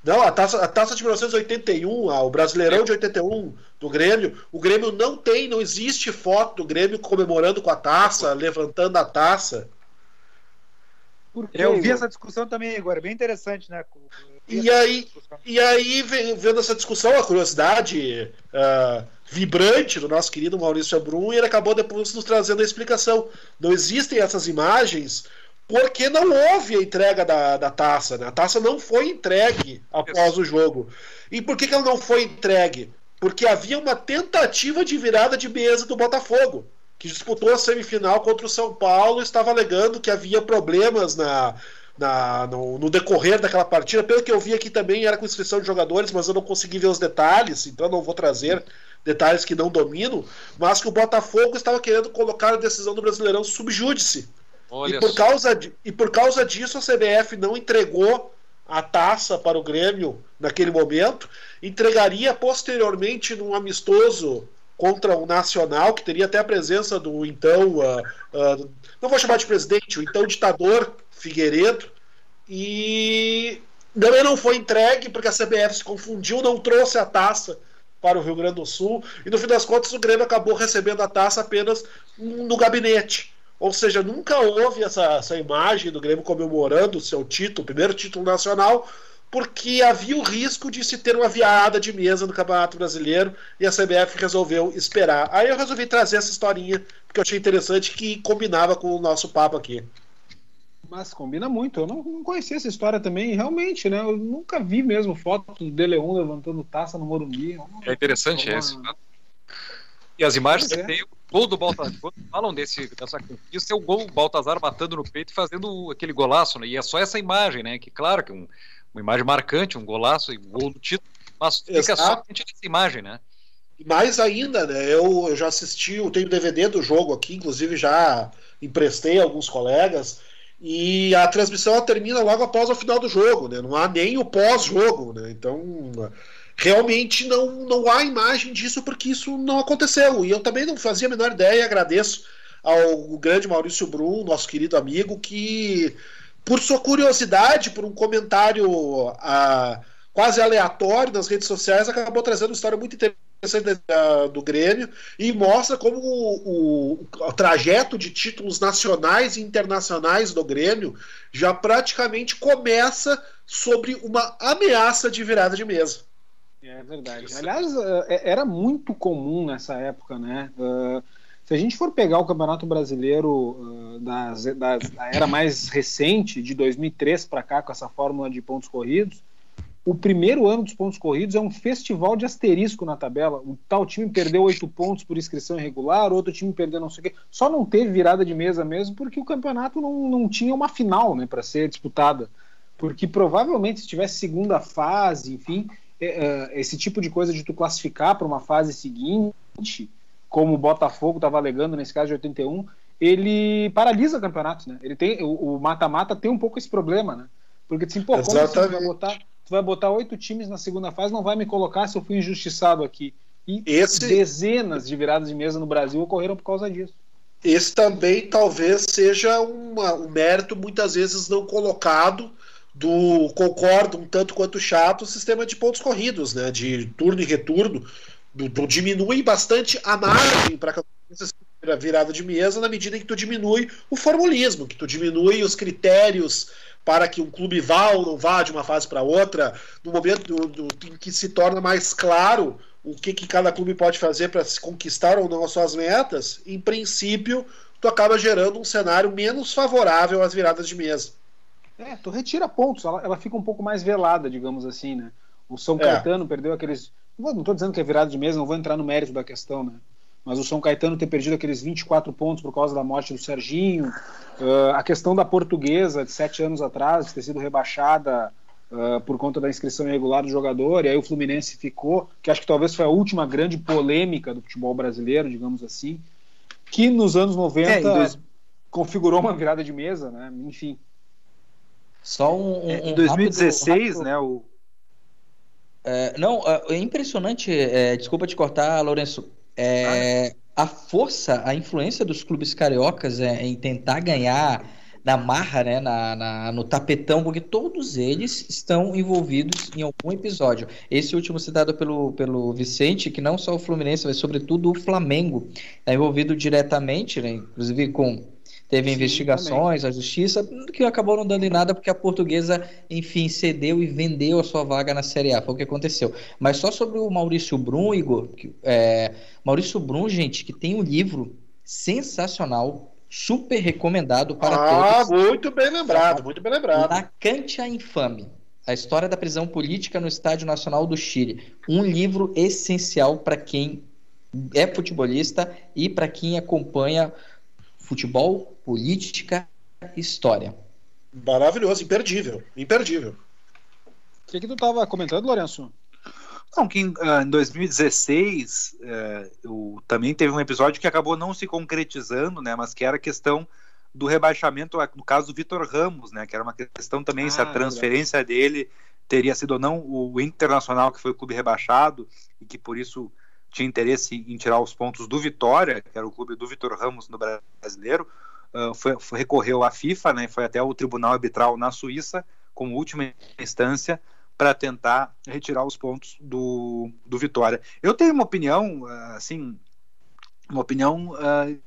Não, a taça, a taça de 1981, ah, o Brasileirão de 81 do Grêmio, o Grêmio não tem, não existe foto do Grêmio comemorando com a taça, levantando a taça. Eu vi essa discussão também agora, bem interessante, né? E aí, e aí, vendo essa discussão, a curiosidade uh, vibrante do nosso querido Maurício Abrum, ele acabou depois nos trazendo a explicação. Não existem essas imagens porque não houve a entrega da, da taça. Né? A taça não foi entregue após o jogo. E por que, que ela não foi entregue? Porque havia uma tentativa de virada de mesa do Botafogo, que disputou a semifinal contra o São Paulo e estava alegando que havia problemas na na, no, no, decorrer daquela partida. Pelo que eu vi aqui também era com inscrição de jogadores, mas eu não consegui ver os detalhes, então não vou trazer detalhes que não domino. Mas que o Botafogo estava querendo colocar a decisão do Brasileirão subjúdice. E por, causa de, e por causa disso a CBF não entregou a taça para o Grêmio naquele momento, entregaria posteriormente num amistoso contra o Nacional, que teria até a presença do então, uh, uh, não vou chamar de presidente, o então ditador Figueiredo, e também não foi entregue porque a CBF se confundiu, não trouxe a taça para o Rio Grande do Sul, e no fim das contas o Grêmio acabou recebendo a taça apenas no gabinete. Ou seja, nunca houve essa, essa imagem do Grêmio comemorando o seu título, o primeiro título nacional, porque havia o risco de se ter uma viada de mesa no Campeonato Brasileiro e a CBF resolveu esperar. Aí eu resolvi trazer essa historinha, porque eu achei interessante que combinava com o nosso papo aqui. Mas combina muito. Eu não, não conhecia essa história também, realmente, né? Eu nunca vi mesmo foto do Deleon levantando taça no Morumbi. É interessante esse. Né? E as imagens é. que tem, o gol do Baltazar, falam desse, dessa conquista, é o gol do Baltazar batendo no peito e fazendo aquele golaço, né? E é só essa imagem, né? Que claro que um, uma imagem marcante, um golaço e gol do título, mas fica Exato. somente essa imagem, né? Mais ainda, né? Eu, eu já assisti, eu tenho DVD do jogo aqui, inclusive já emprestei a alguns colegas. E a transmissão termina logo após o final do jogo, né? Não há nem o pós-jogo, né? Então, realmente não, não há imagem disso porque isso não aconteceu. E eu também não fazia a menor ideia agradeço ao grande Maurício Brum, nosso querido amigo, que por sua curiosidade, por um comentário ah, quase aleatório nas redes sociais, acabou trazendo uma história muito interessante do Grêmio e mostra como o, o, o, trajeto de títulos nacionais e internacionais do Grêmio já praticamente começa sobre uma ameaça de virada de mesa. É verdade. Aliás, é, era muito comum nessa época, né? Uh, se a gente for pegar o Campeonato Brasileiro das, das, da era mais recente, de 2003 para cá, com essa fórmula de pontos corridos, o primeiro ano dos pontos corridos é um festival de asterisco na tabela. O tal time perdeu oito pontos por inscrição irregular, outro time perdeu não sei o quê. Só não teve virada de mesa mesmo porque o campeonato não, não tinha uma final né, para ser disputada. Porque provavelmente se tivesse segunda fase, enfim, esse tipo de coisa de tu classificar para uma fase seguinte, como o Botafogo estava alegando nesse caso de 81, ele paralisa o campeonato, né? Ele tem o mata-mata tem um pouco esse problema, né? Porque assim, pô, como assim, tu vai botar, tu vai botar oito times na segunda fase, não vai me colocar se eu fui injustiçado aqui. E esse... dezenas de viradas de mesa no Brasil ocorreram por causa disso. Esse também talvez seja uma, um mérito muitas vezes não colocado do concordo um tanto quanto chato o sistema de pontos corridos, né? De turno e retorno, do, do diminui bastante a margem para a virada de mesa na medida em que tu diminui o formulismo, que tu diminui os critérios para que um clube vá ou não vá de uma fase para outra, no momento do, do, em que se torna mais claro o que, que cada clube pode fazer para se conquistar ou não as suas metas, em princípio, tu acaba gerando um cenário menos favorável às viradas de mesa. É, tu retira pontos, ela, ela fica um pouco mais velada, digamos assim, né? O São é. Caetano perdeu aqueles. Não estou dizendo que é virada de mesa, não vou entrar no mérito da questão, né? Mas o São Caetano ter perdido aqueles 24 pontos por causa da morte do Serginho, uh, a questão da portuguesa de sete anos atrás, de ter sido rebaixada uh, por conta da inscrição irregular do jogador, e aí o Fluminense ficou, que acho que talvez foi a última grande polêmica do futebol brasileiro, digamos assim, que nos anos 90 é, dois... configurou uma virada de mesa, né? Enfim. Só um. um é, em 2016, rápido, rápido... né? O... É, não, é, é impressionante. É, desculpa te cortar, Lourenço. É, a força, a influência dos clubes cariocas é, em tentar ganhar na marra, né, na, na, no tapetão, porque todos eles estão envolvidos em algum episódio. Esse último citado pelo, pelo Vicente, que não só o Fluminense, mas sobretudo o Flamengo, está envolvido diretamente, né, inclusive com Teve Sim, investigações, também. a justiça, que acabou não dando em nada porque a portuguesa, enfim, cedeu e vendeu a sua vaga na Série A. Foi o que aconteceu. Mas só sobre o Maurício Brum, Igor. Que, é, Maurício Brum, gente, que tem um livro sensacional, super recomendado para ah, todos. Ah, muito bem lembrado, muito bem lembrado. Lacante Infame. A história da prisão política no Estádio Nacional do Chile. Um livro essencial para quem é futebolista e para quem acompanha futebol, política, história. Maravilhoso, imperdível, imperdível. O que, que tu estava comentando, Lourenço? Não, que em, uh, em 2016 uh, eh, eu, também teve um episódio que acabou não se concretizando, né? Mas que era a questão do rebaixamento, no caso do Vitor Ramos, né? Que era uma questão também ah, se a transferência verdade. dele teria sido ou não o Internacional, que foi o clube rebaixado e que por isso tinha interesse em tirar os pontos do Vitória, que era o clube do Vitor Ramos no brasileiro, foi, foi, recorreu à FIFA, né? Foi até o Tribunal Arbitral na Suíça como última instância para tentar retirar os pontos do, do Vitória. Eu tenho uma opinião, assim, uma opinião uh,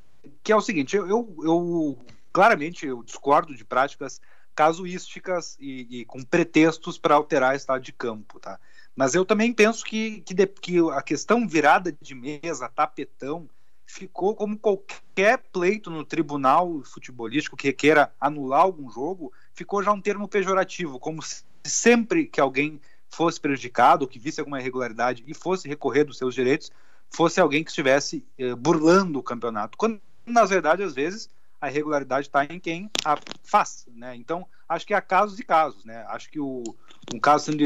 que é o seguinte: eu, eu, eu, claramente eu discordo de práticas casuísticas e, e com pretextos para alterar estado de campo, tá? Mas eu também penso que, que, de, que a questão virada de mesa, tapetão, ficou como qualquer pleito no tribunal futebolístico que queira anular algum jogo, ficou já um termo pejorativo, como se sempre que alguém fosse prejudicado, ou que visse alguma irregularidade e fosse recorrer dos seus direitos, fosse alguém que estivesse eh, burlando o campeonato. Quando, na verdade, às vezes, a irregularidade está em quem a faz. Né? Então, acho que há casos e casos. Né? Acho que o, um caso sendo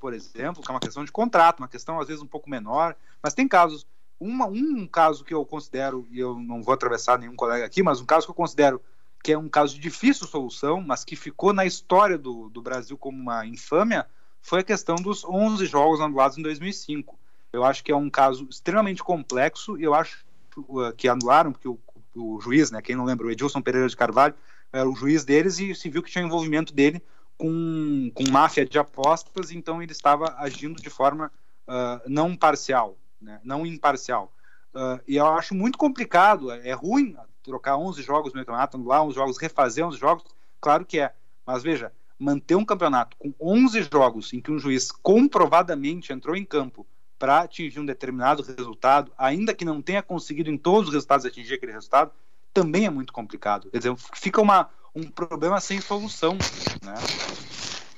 por exemplo, que é uma questão de contrato, uma questão às vezes um pouco menor, mas tem casos. Uma, um caso que eu considero, e eu não vou atravessar nenhum colega aqui, mas um caso que eu considero que é um caso de difícil solução, mas que ficou na história do, do Brasil como uma infâmia, foi a questão dos 11 jogos anulados em 2005. Eu acho que é um caso extremamente complexo e eu acho uh, que anularam, porque o, o, juiz, né, quem não lembra, o Edilson Pereira de Carvalho, era o juiz deles e se viu que tinha envolvimento dele com, com máfia de apostas, então ele estava agindo de forma uh, não parcial, né, não imparcial. Uh, e eu acho muito complicado, é, é ruim trocar 11 jogos no campeonato, anular 11 jogos, refazer 11 jogos, claro que é. Mas veja, manter um campeonato com 11 jogos em que um juiz comprovadamente entrou em campo para atingir um determinado resultado, ainda que não tenha conseguido em todos os resultados atingir aquele resultado, também é muito complicado. Quer dizer, fica uma, um problema sem solução. Né?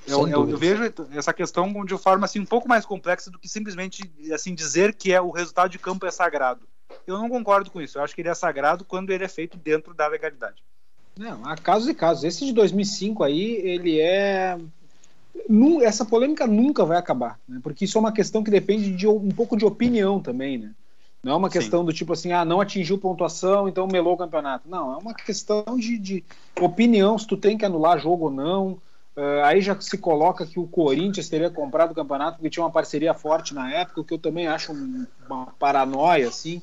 Eu, eu, eu, vejo essa questão de forma assim, um pouco mais complexa do que simplesmente assim dizer que é o resultado de campo é sagrado. Eu não concordo com isso. Eu acho que ele é sagrado quando ele é feito dentro da legalidade. Não, há casos e casos. Esse de 2005 aí, ele é. Essa polêmica nunca vai acabar, né? porque isso é uma questão que depende de um pouco de opinião também, né? Não é uma questão Sim. do tipo assim, ah, não atingiu pontuação, então melou o campeonato. Não, é uma questão de, de opinião, se tu tem que anular jogo ou não. Uh, aí já se coloca que o Corinthians teria comprado o campeonato porque tinha uma parceria forte na época, o que eu também acho uma paranoia, assim.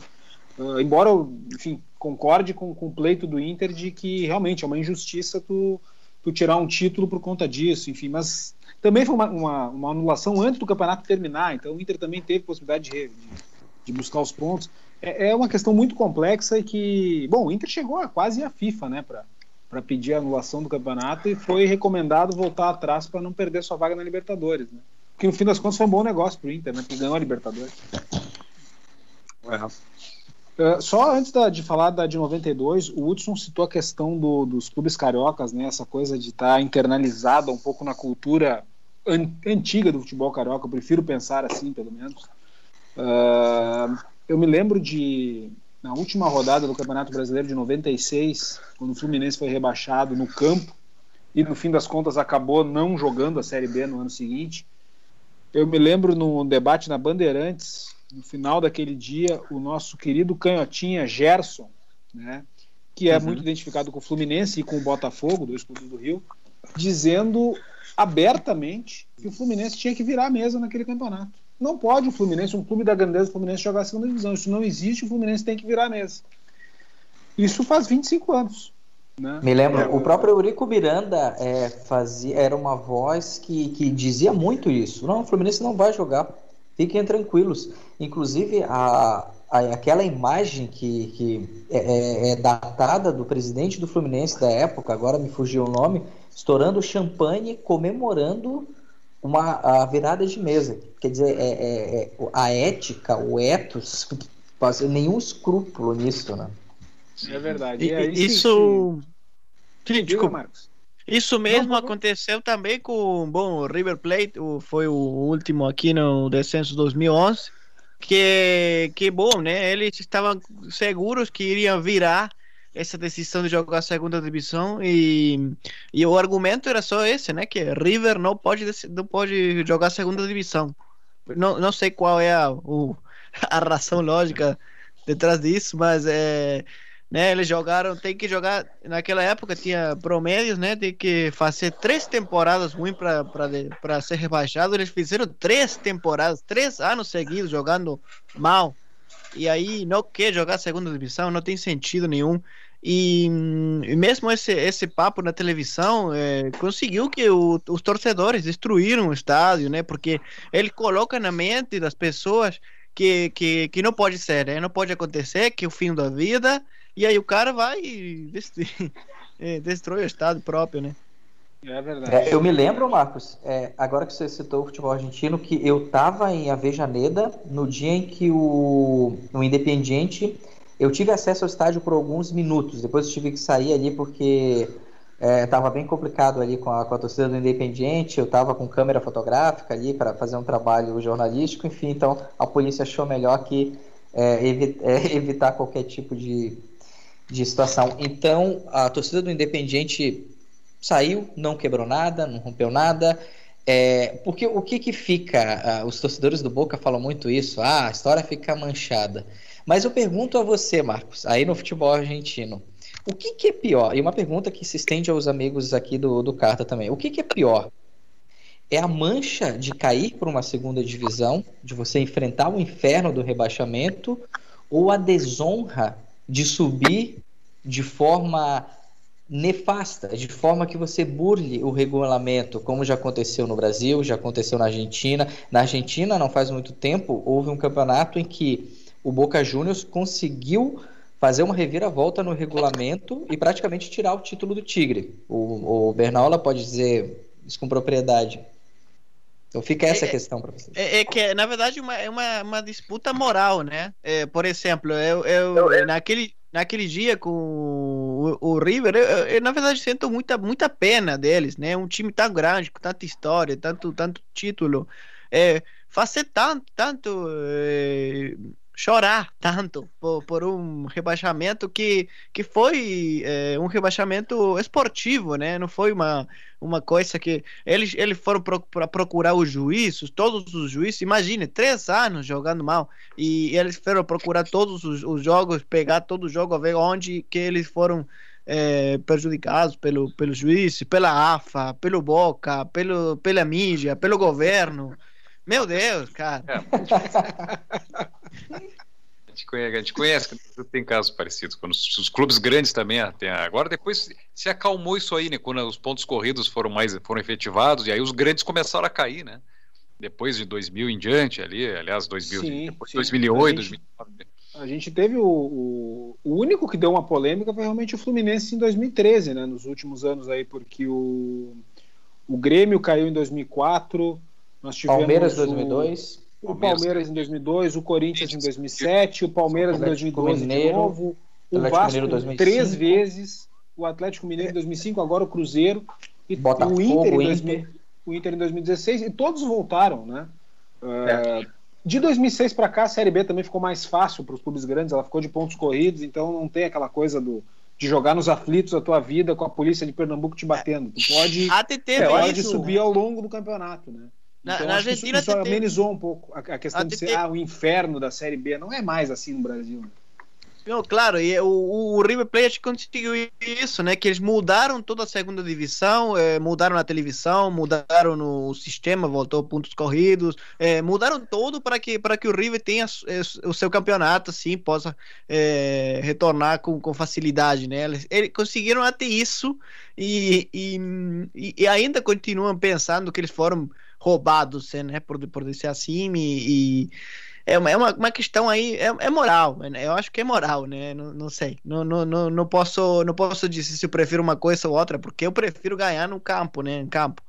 Uh, embora eu, enfim, concorde com, com o pleito do Inter de que realmente é uma injustiça tu, tu tirar um título por conta disso, enfim, mas também foi uma, uma, uma anulação antes do campeonato terminar, então o Inter também teve possibilidade de, de, de buscar os pontos. É, é, uma questão muito complexa e que, bom, o Inter chegou a quase a FIFA, né, para pedir a anulação do campeonato e foi recomendado voltar atrás para não perder sua vaga na Libertadores, né? Que no fim das contas foi um bom negócio para o Inter, né? Que ganhou a Libertadores. É. Uh, só antes da, de falar da de 92, o Hudson citou a questão do, dos clubes cariocas, né? Essa coisa de estar tá internalizada um pouco na cultura an antiga do futebol carioca. Eu prefiro pensar assim, pelo menos. Uh, eu me lembro de na última rodada do Campeonato Brasileiro de 96, quando o Fluminense foi rebaixado no campo e no fim das contas acabou não jogando a Série B no ano seguinte. Eu me lembro no debate na Bandeirantes no final daquele dia, o nosso querido canhotinha Gerson, né, que é uhum. muito identificado com o Fluminense e com o Botafogo, dois clubes do Rio, dizendo abertamente que o Fluminense tinha que virar a mesa naquele campeonato. Não pode o Fluminense, um clube da grandeza do Fluminense, jogar a segunda divisão. Isso não existe, o Fluminense tem que virar mesa. Isso faz 25 anos. Né? Me lembro, é, o próprio Eurico Miranda é, fazia, era uma voz que, que dizia muito isso. Não, o Fluminense não vai jogar Fiquem tranquilos. Inclusive, a, a, aquela imagem que, que é, é, é, datada do presidente do Fluminense da época, agora me fugiu o nome, estourando champanhe, comemorando uma, a virada de mesa. Quer dizer, é, é, é a ética, o ethos, nenhum escrúpulo nisso, né? É verdade. E, isso. Sim, desculpa, Marcos. Isso mesmo não, aconteceu também com bom, o River Plate, o, foi o último aqui no descenso 2011, que que bom, né? Eles estavam seguros que iriam virar essa decisão de jogar a segunda divisão e, e o argumento era só esse, né? Que River não pode, não pode jogar a segunda divisão. Não, não sei qual é a, o, a razão lógica detrás disso, mas é, né, eles jogaram, tem que jogar, naquela época tinha promédios, né, tem que fazer três temporadas ruins para ser rebaixado, eles fizeram três temporadas, três anos seguidos jogando mal, e aí não quer jogar segunda divisão, não tem sentido nenhum, e, e mesmo esse, esse papo na televisão é, conseguiu que o, os torcedores destruíram o estádio, né, porque ele coloca na mente das pessoas que, que, que não pode ser, né? Não pode acontecer, que é o fim da vida, e aí o cara vai e é, destrói o estado próprio, né? É verdade. É, eu me lembro, Marcos, é, agora que você citou o futebol argentino, que eu estava em Avejaneda no dia em que o, o Independiente. Eu tive acesso ao estádio por alguns minutos, depois eu tive que sair ali porque estava é, bem complicado ali com a, com a torcida do Independiente, eu estava com câmera fotográfica ali para fazer um trabalho jornalístico, enfim, então a polícia achou melhor que é, evi é, evitar qualquer tipo de, de situação. Então a torcida do Independiente saiu, não quebrou nada, não rompeu nada. É, porque o que que fica? os torcedores do Boca falam muito isso, ah, a história fica manchada. Mas eu pergunto a você, Marcos, aí no futebol argentino, o que, que, é pior? E uma pergunta que se estende aos amigos aqui do, do Carta também. O que, que é pior? É a mancha de cair para uma segunda divisão, de você enfrentar o inferno do rebaixamento, ou a desonra de subir de forma nefasta, de forma que você burle o regulamento, como já aconteceu no Brasil, já aconteceu na Argentina. Na Argentina, não faz muito tempo, houve um campeonato em que o Boca Juniors conseguiu fazer uma reviravolta no regulamento e praticamente tirar o título do Tigre. O, o Bernaula pode dizer isso com propriedade. Então fica essa é, questão para vocês. É, é, que, na verdade, uma, é uma, uma disputa moral, né? É, por exemplo, eu, eu, eu, naquele, naquele dia com o, o River, eu, eu, na verdade sinto muita, muita pena deles, né? Um time tão grande, com tanta história, tanto, tanto título. É, fazer tanto, tanto é, chorar tanto por, por, um rebaixamento que, que foi é, um rebaixamento esportivo, né? Não foi uma, uma coisa que eles, eles foram para procurar os juízes, todos os juízes, imagine, três anos jogando mal, e eles foram procurar todos os, os jogos, pegar todo o jogo, ver onde que eles foram é, prejudicados pelo, pelo juiz, pela AFA, pelo Boca, pelo, pela mídia, pelo governo. Meu Deus, cara. É. A gente conhece, a gente conhece tem casos parecidos. Quando os, os, clubes grandes também têm. Agora, depois se acalmou isso aí, né? Quando os pontos corridos foram mais foram efetivados, e aí os grandes começaram a cair, né? Depois de 2000 em diante, ali, aliás, 2000, sim, depois sim. 2008, a gente, 2009. A gente teve o, o, o, único que deu uma polêmica foi realmente o Fluminense em 2013, né? Nos últimos anos aí, porque o, o Grêmio caiu em 2004. Nós tivemos Palmeiras 2002. O Palmeiras em 2002, o Corinthians em 2007, o Palmeiras em 2012 Mineiro, de novo, o Vasco três vezes, o Atlético Mineiro em 2005, agora o Cruzeiro e Botafogo, o Inter, em 2000, o Inter em 2016 e todos voltaram, né? É. de 2006 para cá, a Série B também ficou mais fácil para os clubes grandes, ela ficou de pontos corridos, então não tem aquela coisa do de jogar nos aflitos da tua vida com a polícia de Pernambuco te batendo. Tu pode, é, pode subir ao longo do campeonato, né? Na, então, na Argentina isso, isso amenizou um pouco a, a questão a de ser ah, o inferno da Série B. Não é mais assim no Brasil. Né? Não, claro, e o, o River Plate conseguiu isso, né? Que eles mudaram toda a segunda divisão, é, mudaram na televisão, mudaram no sistema, voltou pontos corridos, é, mudaram todo para que para que o River tenha é, o seu campeonato, assim, possa retornar com, com facilidade, né? Eles, eles conseguiram até isso e, e, e ainda continuam pensando que eles foram roubados, né, por, por dizer assim, e, e é, uma, é uma, uma questão aí, é, é, moral, né? eu acho que é moral, né, não, não sei, não, não, não, não, posso, não posso dizer se eu prefiro uma coisa ou outra, porque eu prefiro ganhar no campo, né, em campo.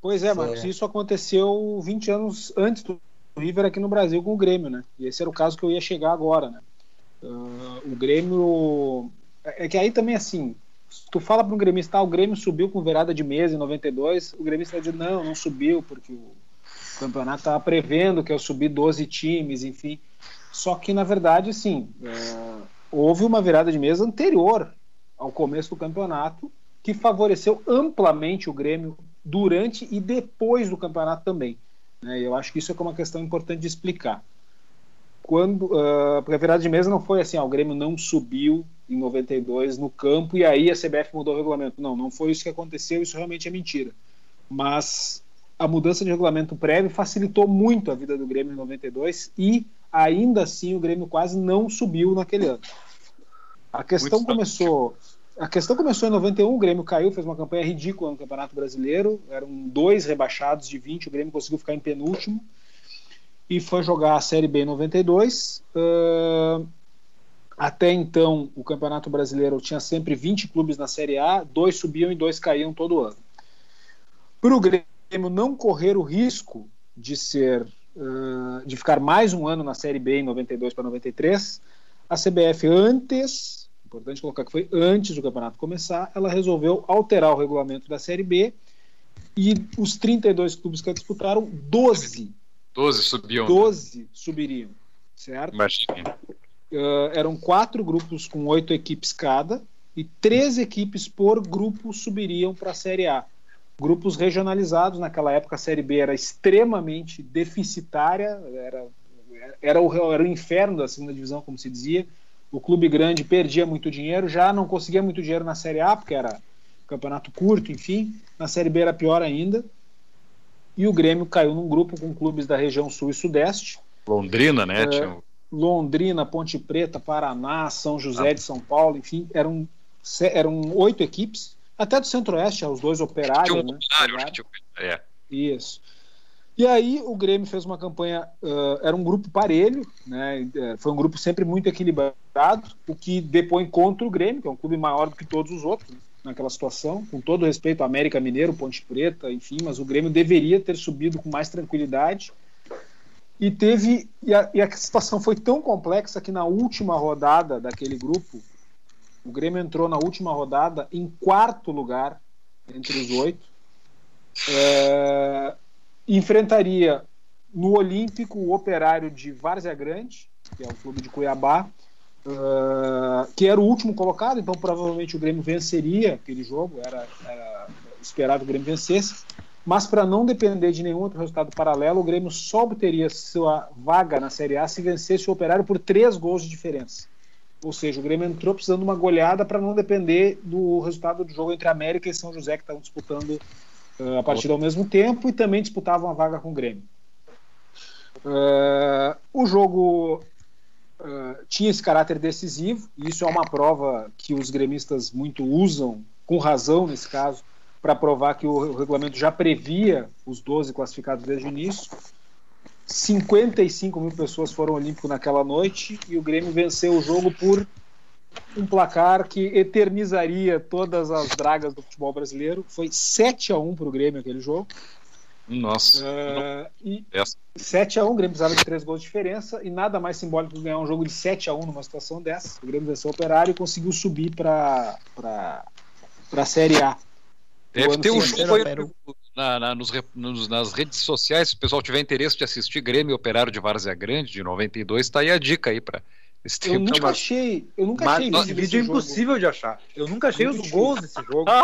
Pois é, Marcos, isso aconteceu 20 anos antes do River aqui no Brasil com o Grêmio, né, e esse era o caso que eu ia chegar agora, né, uh, o Grêmio, é, é que aí também assim, tu fala para um gremista, ah, o Grêmio subiu com virada de mesa em 92, o gremista vai dizer, não, não subiu, porque o campeonato estava prevendo que eu subir 12 times, enfim. Só que, na verdade, sim, é, houve uma virada de mesa anterior ao começo do campeonato que favoreceu amplamente o Grêmio durante e depois do campeonato também. Né? Eu acho que isso é uma questão importante de explicar. Quando, uh, porque a virada de mesa não foi assim, ah, o Grêmio não subiu em 92 no campo e aí a CBF mudou o regulamento. Não, não foi isso que aconteceu, isso realmente é mentira. Mas a mudança de regulamento prévio facilitou muito a vida do Grêmio em 92 e ainda assim o Grêmio quase não subiu naquele ano. A questão muito começou a questão começou em 91, o Grêmio caiu, fez uma campanha ridícula no Campeonato Brasileiro, eram dois rebaixados de 20, o Grêmio conseguiu ficar em penúltimo e foi jogar a Série B em 92. Uh, até então, o Campeonato Brasileiro tinha sempre 20 clubes na Série A, dois subiam e dois caíam todo ano. Para o Grêmio não correr o risco de ser uh, de ficar mais um ano na Série B em 92 para 93, a CBF antes importante colocar que foi antes do campeonato começar, ela resolveu alterar o regulamento da Série B e os 32 clubes que a disputaram, 12. 12 subiam. 12 né? subiriam, certo? Uh, eram quatro grupos com oito equipes cada e três equipes por grupo subiriam para a Série A. Grupos regionalizados, naquela época a Série B era extremamente deficitária, era, era, o, era o inferno da segunda divisão, como se dizia o clube grande perdia muito dinheiro, já não conseguia muito dinheiro na Série A, porque era campeonato curto, enfim. Na Série B era pior ainda. E o Grêmio caiu num grupo com clubes da região sul e sudeste. Londrina, né? É, Londrina, Ponte Preta, Paraná, São José ah. de São Paulo, enfim, eram, eram oito equipes, até do Centro-Oeste, os dois operários. Tinha um né, operário, tinha... é. Isso. E aí o Grêmio fez uma campanha, uh, era um grupo parelho, né? É, foi um grupo sempre muito equilibrado, o que depõe contra o Grêmio, que é um clube maior do que todos os outros né? naquela situação, com todo respeito ao América Mineiro, Ponte Preta, enfim, mas o Grêmio deveria ter subido com mais tranquilidade. E teve e a, e a situação foi tão complexa que na última rodada daquele grupo, o Grêmio entrou na última rodada em quarto lugar entre os oito. É, enfrentaria no Olímpico o Operário de Várzea Grande, que é o clube de Cuiabá, uh, que era o último colocado, então provavelmente o Grêmio venceria aquele jogo, era, era esperado que o Grêmio vencesse, mas para não depender de nenhum outro resultado paralelo, o Grêmio só obteria sua vaga na Série A se vencesse o Operário por três gols de diferença. Ou seja, o Grêmio entrou precisando de uma goleada para não depender do resultado do jogo entre América e São José, que estavam disputando uh, a partida ao mesmo tempo e também disputavam a vaga com o Grêmio. Uh, o jogo uh, tinha esse caráter decisivo, e isso é uma prova que os gremistas muito usam, com razão nesse caso, para provar que o regulamento já previa os 12 classificados desde o início. 55 mil pessoas foram olímpico naquela noite e o Grêmio venceu o jogo por um placar que eternizaria todas as dragas do futebol brasileiro. Foi 7 a 1 para o Grêmio aquele jogo. Nossa. Uh, e 7 a 1 o Grêmio precisava de 3 gols de diferença e nada mais simbólico que ganhar um jogo de 7 a 1 numa situação dessa. O Grêmio venceu o Operário e conseguiu subir para a Série A. Deve ter um jogo aí na, na, nos, nos, nas redes sociais, se o pessoal tiver interesse de assistir Grêmio Operário de Várzea Grande, de 92, está aí a dica aí para esse eu nunca mas... achei. Eu nunca mas, achei. Esse vídeo é impossível de achar. Eu nunca achei os gols desse jogo.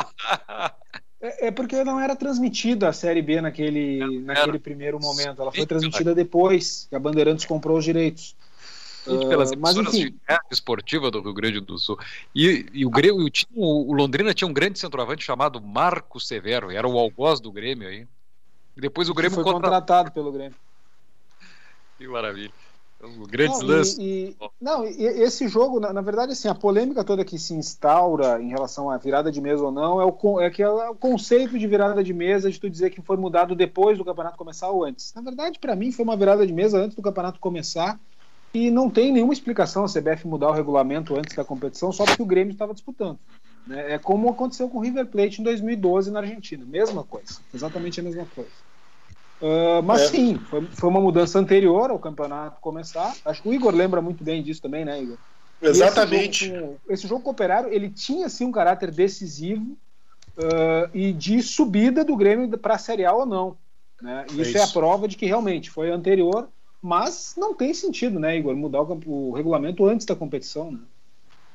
É, é, porque não era transmitida a Série B naquele, naquele primeiro momento. Ela foi transmitida depois que a Bandeirantes comprou os direitos. Uh, pelas mas enfim. esportiva do Rio Grande do Sul. E, e o, Grêmio, o, o, Londrina tinha um grande centroavante chamado Marco Severo, era o algoz do Grêmio aí. E depois o Grêmio foi contra... contratado pelo Grêmio. Que maravilha. Grandes lances. E, e, não, e esse jogo, na, na, verdade, assim, a polêmica toda que se instaura em relação à virada de mesa ou não é o, é que é o conceito de virada de mesa de tu dizer que foi mudado depois do campeonato começar ou antes. Na verdade, para mim, foi uma virada de mesa antes do campeonato começar e não tem nenhuma explicação a CBF mudar o regulamento antes da competição só porque o Grêmio estava disputando. Né? É como aconteceu com o River Plate em 2012 na Argentina. Mesma coisa. Exatamente a mesma coisa. Uh, mas é. sim, foi, foi, uma mudança anterior ao campeonato começar. Acho que o Igor lembra muito bem disso também, né, Igor? Exatamente. Esse jogo, esse jogo cooperário, ele tinha sim um caráter decisivo uh, e de subida do Grêmio para a Série A ou não. Né? Isso, é isso, é a prova de que realmente foi anterior, mas não tem sentido, né, Igor, mudar o, o regulamento antes da competição, né?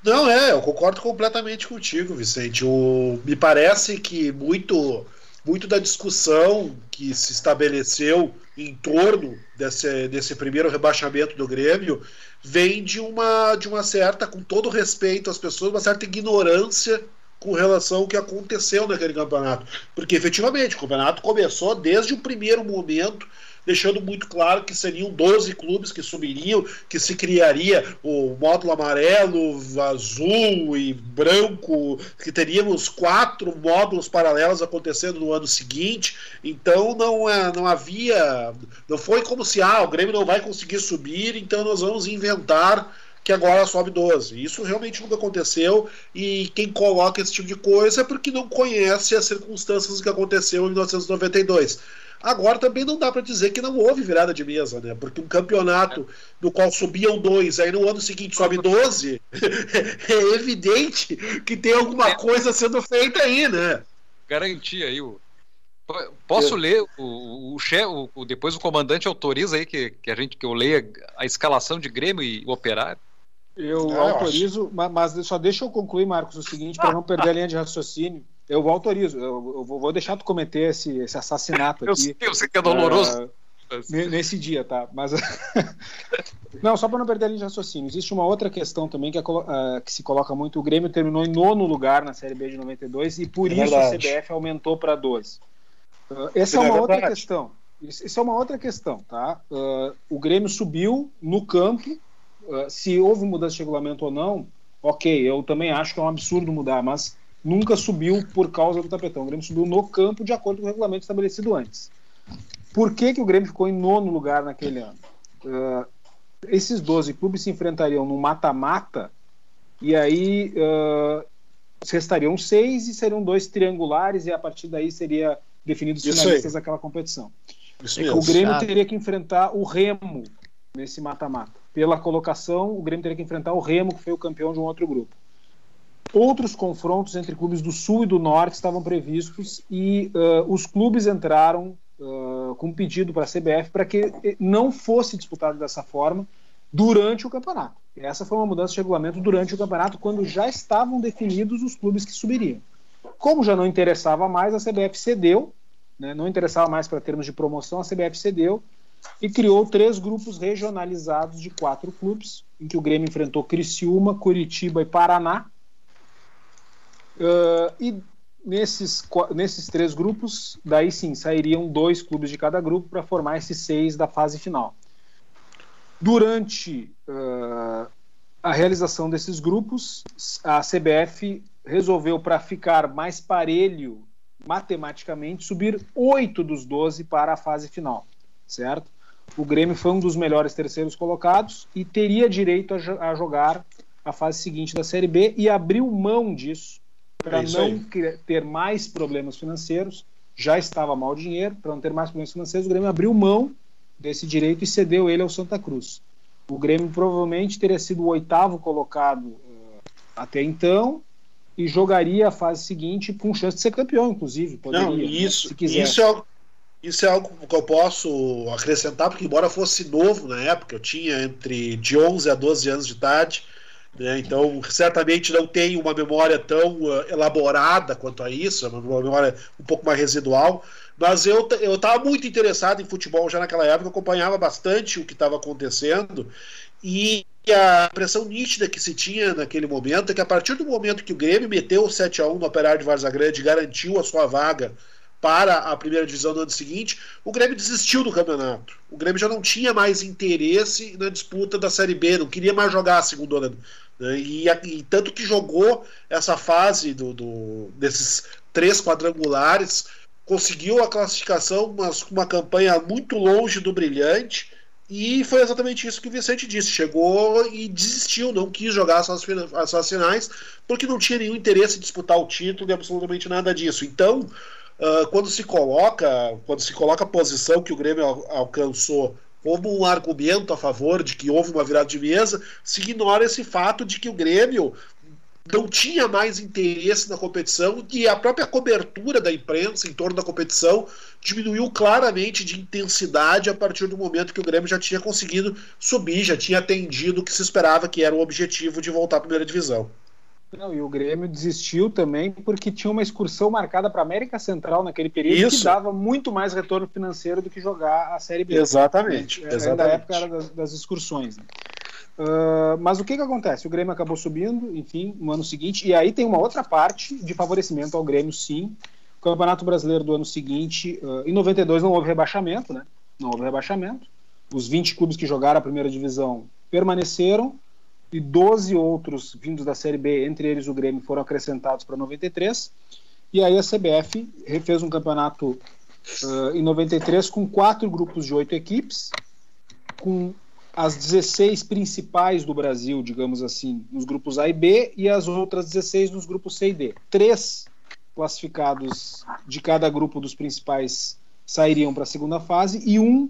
Não, é, eu concordo completamente contigo, Vicente. O, me parece que muito, muito da discussão que se estabeleceu em torno desse, desse primeiro rebaixamento do Grêmio vem de uma, de uma certa, com todo respeito às pessoas, uma certa ignorância com relação ao que aconteceu naquele campeonato. Porque efetivamente o campeonato começou desde o primeiro momento deixando muito claro que seriam 12 clubes que subiriam, que se criaria o módulo amarelo, azul e branco, que teríamos quatro módulos paralelos acontecendo no ano seguinte. Então não, é, não havia. Não foi como se ah, o Grêmio não vai conseguir subir, então nós vamos inventar que agora sobe 12. Isso realmente nunca aconteceu e quem coloca esse tipo de coisa é porque não conhece as circunstâncias que aconteceu em 1992. Agora também não dá para dizer que não houve virada de mesa, né? Porque um campeonato no qual subiam dois, aí no ano seguinte sobe 12, é evidente que tem alguma é. coisa sendo feita aí, né? Garantia aí o. Posso eu... ler o, o, chefe, o, depois o comandante autoriza aí que, que a gente que eu leia a escalação de Grêmio e Operário? Eu é, autorizo, eu mas só deixa eu concluir, Marcos, o seguinte, para não perder a linha de raciocínio. Eu autorizo, eu, eu vou deixar tu cometer esse, esse assassinato aqui. Eu sei, eu sei que é doloroso. Uh, nesse dia, tá? Mas. não, só para não perder a linha de raciocínio. Existe uma outra questão também que, é, uh, que, se coloca muito. O Grêmio terminou em nono lugar na Série B de 92 e por é isso verdade. a CBF aumentou para 12. Uh, essa é, é uma outra questão. Isso é uma outra questão, tá? Uh, o Grêmio subiu no campo. se houve mudança de regulamento ou não, ok, eu também acho que é um absurdo mudar, mas nunca subiu por causa do tapetão. O Grêmio subiu no campo de acordo com o regulamento estabelecido antes. Por que, que o Grêmio ficou em nono lugar naquele ano? Uh, esses 12 clubes se enfrentariam no mata-mata e aí uh, restariam seis e seriam dois triangulares e a partir daí seria definidos os finalistas daquela competição. É o Grêmio teria que enfrentar o Remo nesse mata-mata. Pela colocação, o Grêmio teria que enfrentar o Remo, que foi o campeão de um outro grupo. Outros confrontos entre clubes do Sul e do Norte estavam previstos e uh, os clubes entraram uh, com um pedido para a CBF para que não fosse disputado dessa forma durante o campeonato. Essa foi uma mudança de regulamento durante o campeonato, quando já estavam definidos os clubes que subiriam. Como já não interessava mais, a CBF cedeu, né, não interessava mais para termos de promoção, a CBF cedeu e criou três grupos regionalizados de quatro clubes, em que o Grêmio enfrentou Criciúma, Curitiba e Paraná, Uh, e nesses, nesses três grupos, daí sim, sairiam dois clubes de cada grupo para formar esses seis da fase final. Durante uh, a realização desses grupos, a CBF resolveu, para ficar mais parelho matematicamente, subir oito dos doze para a fase final, certo? O Grêmio foi um dos melhores terceiros colocados e teria direito a, a jogar a fase seguinte da Série B e abriu mão disso para é não ter mais problemas financeiros, já estava mal dinheiro, para não ter mais problemas financeiros, o Grêmio abriu mão desse direito e cedeu ele ao Santa Cruz. O Grêmio provavelmente teria sido o oitavo colocado uh, até então e jogaria a fase seguinte com chance de ser campeão, inclusive. Poderia, não, isso, né, se isso é algo isso é algo que eu posso acrescentar, porque embora fosse novo na época, eu tinha entre de 11 a 12 anos de idade, né? Então, certamente não tem uma memória tão uh, elaborada quanto a isso, é uma memória um pouco mais residual. Mas eu estava muito interessado em futebol já naquela época, acompanhava bastante o que estava acontecendo. E a impressão nítida que se tinha naquele momento é que a partir do momento que o Grêmio meteu o 7 a 1 no Operário de Varza Grande garantiu a sua vaga para a primeira divisão no ano seguinte, o Grêmio desistiu do campeonato. O Grêmio já não tinha mais interesse na disputa da Série B, não queria mais jogar a segunda né? E, e, tanto que jogou essa fase do, do, desses três quadrangulares, conseguiu a classificação, mas com uma campanha muito longe do brilhante. E foi exatamente isso que o Vicente disse. Chegou e desistiu, não quis jogar as suas finais, porque não tinha nenhum interesse em disputar o título e absolutamente nada disso. Então, uh, quando se coloca, quando se coloca a posição que o Grêmio alcançou como um argumento a favor de que houve uma virada de mesa, se ignora esse fato de que o Grêmio não tinha mais interesse na competição e a própria cobertura da imprensa em torno da competição diminuiu claramente de intensidade a partir do momento que o Grêmio já tinha conseguido subir, já tinha atendido o que se esperava que era o objetivo de voltar à primeira divisão. Não, e o Grêmio desistiu também porque tinha uma excursão marcada para América Central naquele período Isso. que dava muito mais retorno financeiro do que jogar a Série B. Exatamente. É, exatamente. Da época era das, das excursões. Né? Uh, mas o que, que acontece? O Grêmio acabou subindo, enfim, no ano seguinte, e aí tem uma outra parte de favorecimento ao Grêmio, sim. O Campeonato Brasileiro do ano seguinte, uh, em 92 não houve rebaixamento, né? Não houve rebaixamento. Os 20 clubes que jogaram a primeira divisão permaneceram, e 12 outros vindos da Série B, entre eles o Grêmio, foram acrescentados para 93. E aí a CBF refez um campeonato uh, em 93 com quatro grupos de oito equipes, com as 16 principais do Brasil, digamos assim, nos grupos A e B, e as outras 16 nos grupos C e D. Três classificados de cada grupo dos principais sairiam para a segunda fase e um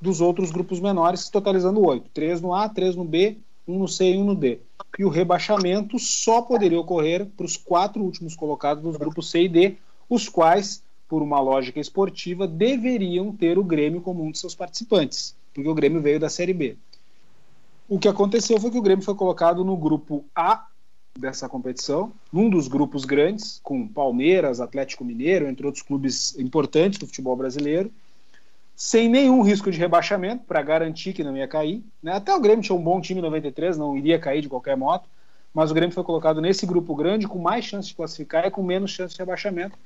dos outros grupos menores, totalizando oito. Três no A, três no B, um no C e um no D. E o rebaixamento só poderia ocorrer para os quatro últimos colocados nos grupos C e D, os quais, por uma lógica esportiva, deveriam ter o Grêmio como um de seus participantes porque o Grêmio veio da Série B. O que aconteceu foi que o Grêmio foi colocado no grupo A dessa competição, num dos grupos grandes, com Palmeiras, Atlético Mineiro, entre outros clubes importantes do futebol brasileiro, sem nenhum risco de rebaixamento, para garantir que não ia cair. Né? Até o Grêmio tinha um bom time em 93, não iria cair de qualquer modo, mas o Grêmio foi colocado nesse grupo grande, com mais chance de classificar e com menos chance de rebaixamento.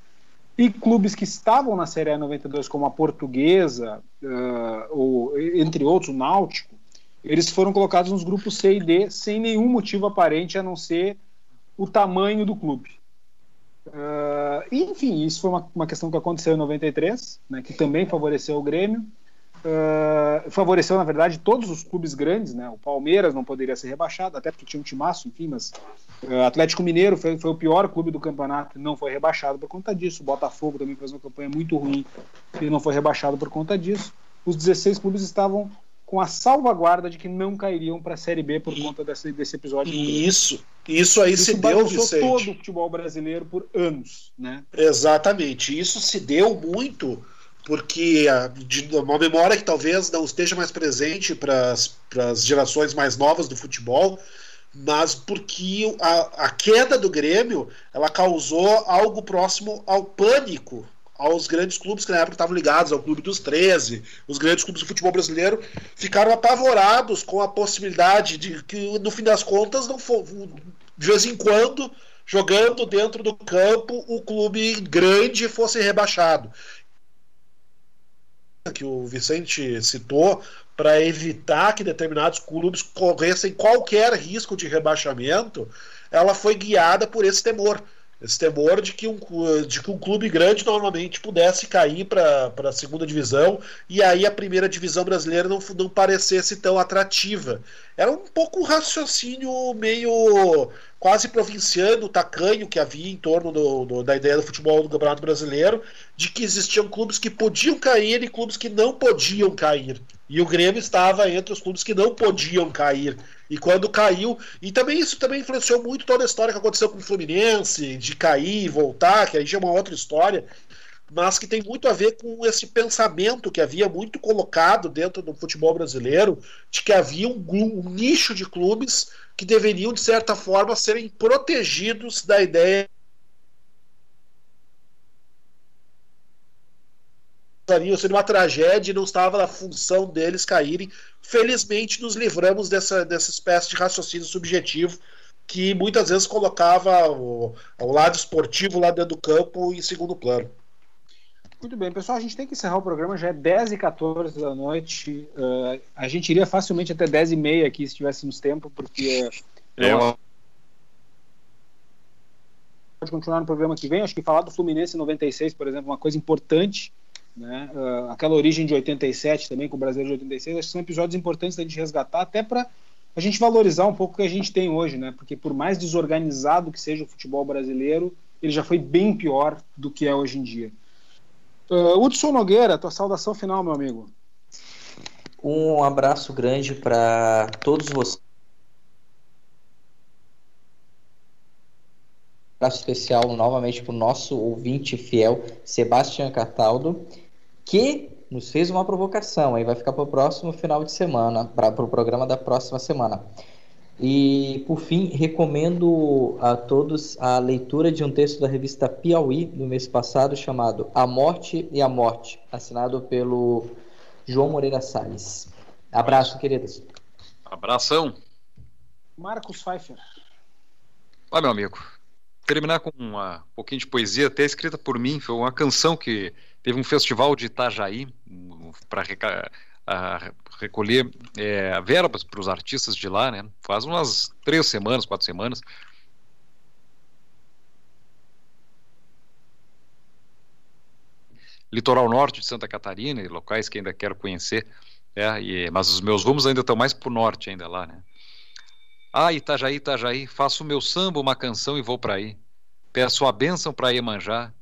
E clubes que estavam na Série A 92, como a Portuguesa, uh, ou, entre outros, o Náutico, eles foram colocados nos grupos C e D sem nenhum motivo aparente a não ser o tamanho do clube. Uh, enfim, isso foi uma, uma, questão que aconteceu em 93, né, que também favoreceu o Grêmio. Uh, favoreceu, na verdade, todos os clubes grandes, né? O Palmeiras não poderia ser rebaixado, até porque tinha um timaço, enfim, mas uh, Atlético Mineiro foi, foi, o pior clube do campeonato, não foi rebaixado por conta disso. O Botafogo também fez uma campanha muito ruim e não foi rebaixado por conta disso. Os 16 clubes estavam com a salvaguarda de que não cairiam para a Série B por conta desse, desse episódio. Isso, isso aí isso se deu, Vicente. todo o futebol brasileiro por anos, né? Exatamente, isso se deu muito porque a, de uma memória que talvez não esteja mais presente para as gerações mais novas do futebol, mas porque a, a queda do Grêmio ela causou algo próximo ao pânico aos grandes clubes que na época estavam ligados ao Clube dos 13, os grandes clubes do futebol brasileiro ficaram apavorados com a possibilidade de que, no fim das contas, não for, de vez em quando, jogando dentro do campo, o clube grande fosse rebaixado que o Vicente citou para evitar que determinados clubes corressem qualquer risco de rebaixamento, ela foi guiada por esse temor. Esse temor de que um, de que um clube grande normalmente pudesse cair para a segunda divisão e aí a primeira divisão brasileira não, não parecesse tão atrativa. Era um pouco um raciocínio meio quase provinciano, tacanho que havia em torno do, do, da ideia do futebol do Campeonato Brasileiro, de que existiam clubes que podiam cair e clubes que não podiam cair. E o Grêmio estava entre os clubes que não podiam cair. E quando caiu, e também isso também influenciou muito toda a história que aconteceu com o Fluminense, de cair e voltar, que aí já é uma outra história, mas que tem muito a ver com esse pensamento que havia muito colocado dentro do futebol brasileiro, de que havia um, um nicho de clubes que deveriam, de certa forma, serem protegidos da ideia seria uma tragédia e não estava na função deles caírem. Felizmente, nos livramos dessa, dessa espécie de raciocínio subjetivo que muitas vezes colocava o, o lado esportivo lá dentro do campo em segundo plano. Muito bem, pessoal, a gente tem que encerrar o programa, já é 10 e 14 da noite. Uh, a gente iria facilmente até 10 e meia aqui se tivéssemos tempo, porque. É uma... Pode continuar no programa que vem. Acho que falar do Fluminense 96, por exemplo, é uma coisa importante né? Uh, aquela origem de 87 também, com o Brasileiro de 86, acho que são episódios importantes da gente resgatar, até para a gente valorizar um pouco o que a gente tem hoje, né? Porque por mais desorganizado que seja o futebol brasileiro, ele já foi bem pior do que é hoje em dia. Uh, Hudson Nogueira, tua saudação final, meu amigo. Um abraço grande para todos vocês abraço especial novamente para o nosso ouvinte fiel, Sebastião Cataldo, que nos fez uma provocação, aí vai ficar para o próximo final de semana, para o pro programa da próxima semana. E, por fim, recomendo a todos a leitura de um texto da revista Piauí, do mês passado, chamado A Morte e a Morte, assinado pelo João Moreira Salles. Abraço, queridos. Abração. Marcos Pfeiffer. Olha, meu amigo, terminar com um pouquinho de poesia, até escrita por mim, foi uma canção que teve um festival de Itajaí para recolher é, verbas para os artistas de lá, né? Faz umas três semanas, quatro semanas. Litoral norte de Santa Catarina e locais que ainda quero conhecer, é, e, mas os meus rumos ainda estão mais para o norte ainda lá, né? Ah, Itajaí, Itajaí, faço o meu samba uma canção e vou para aí. Peço a bênção para Iemanjá,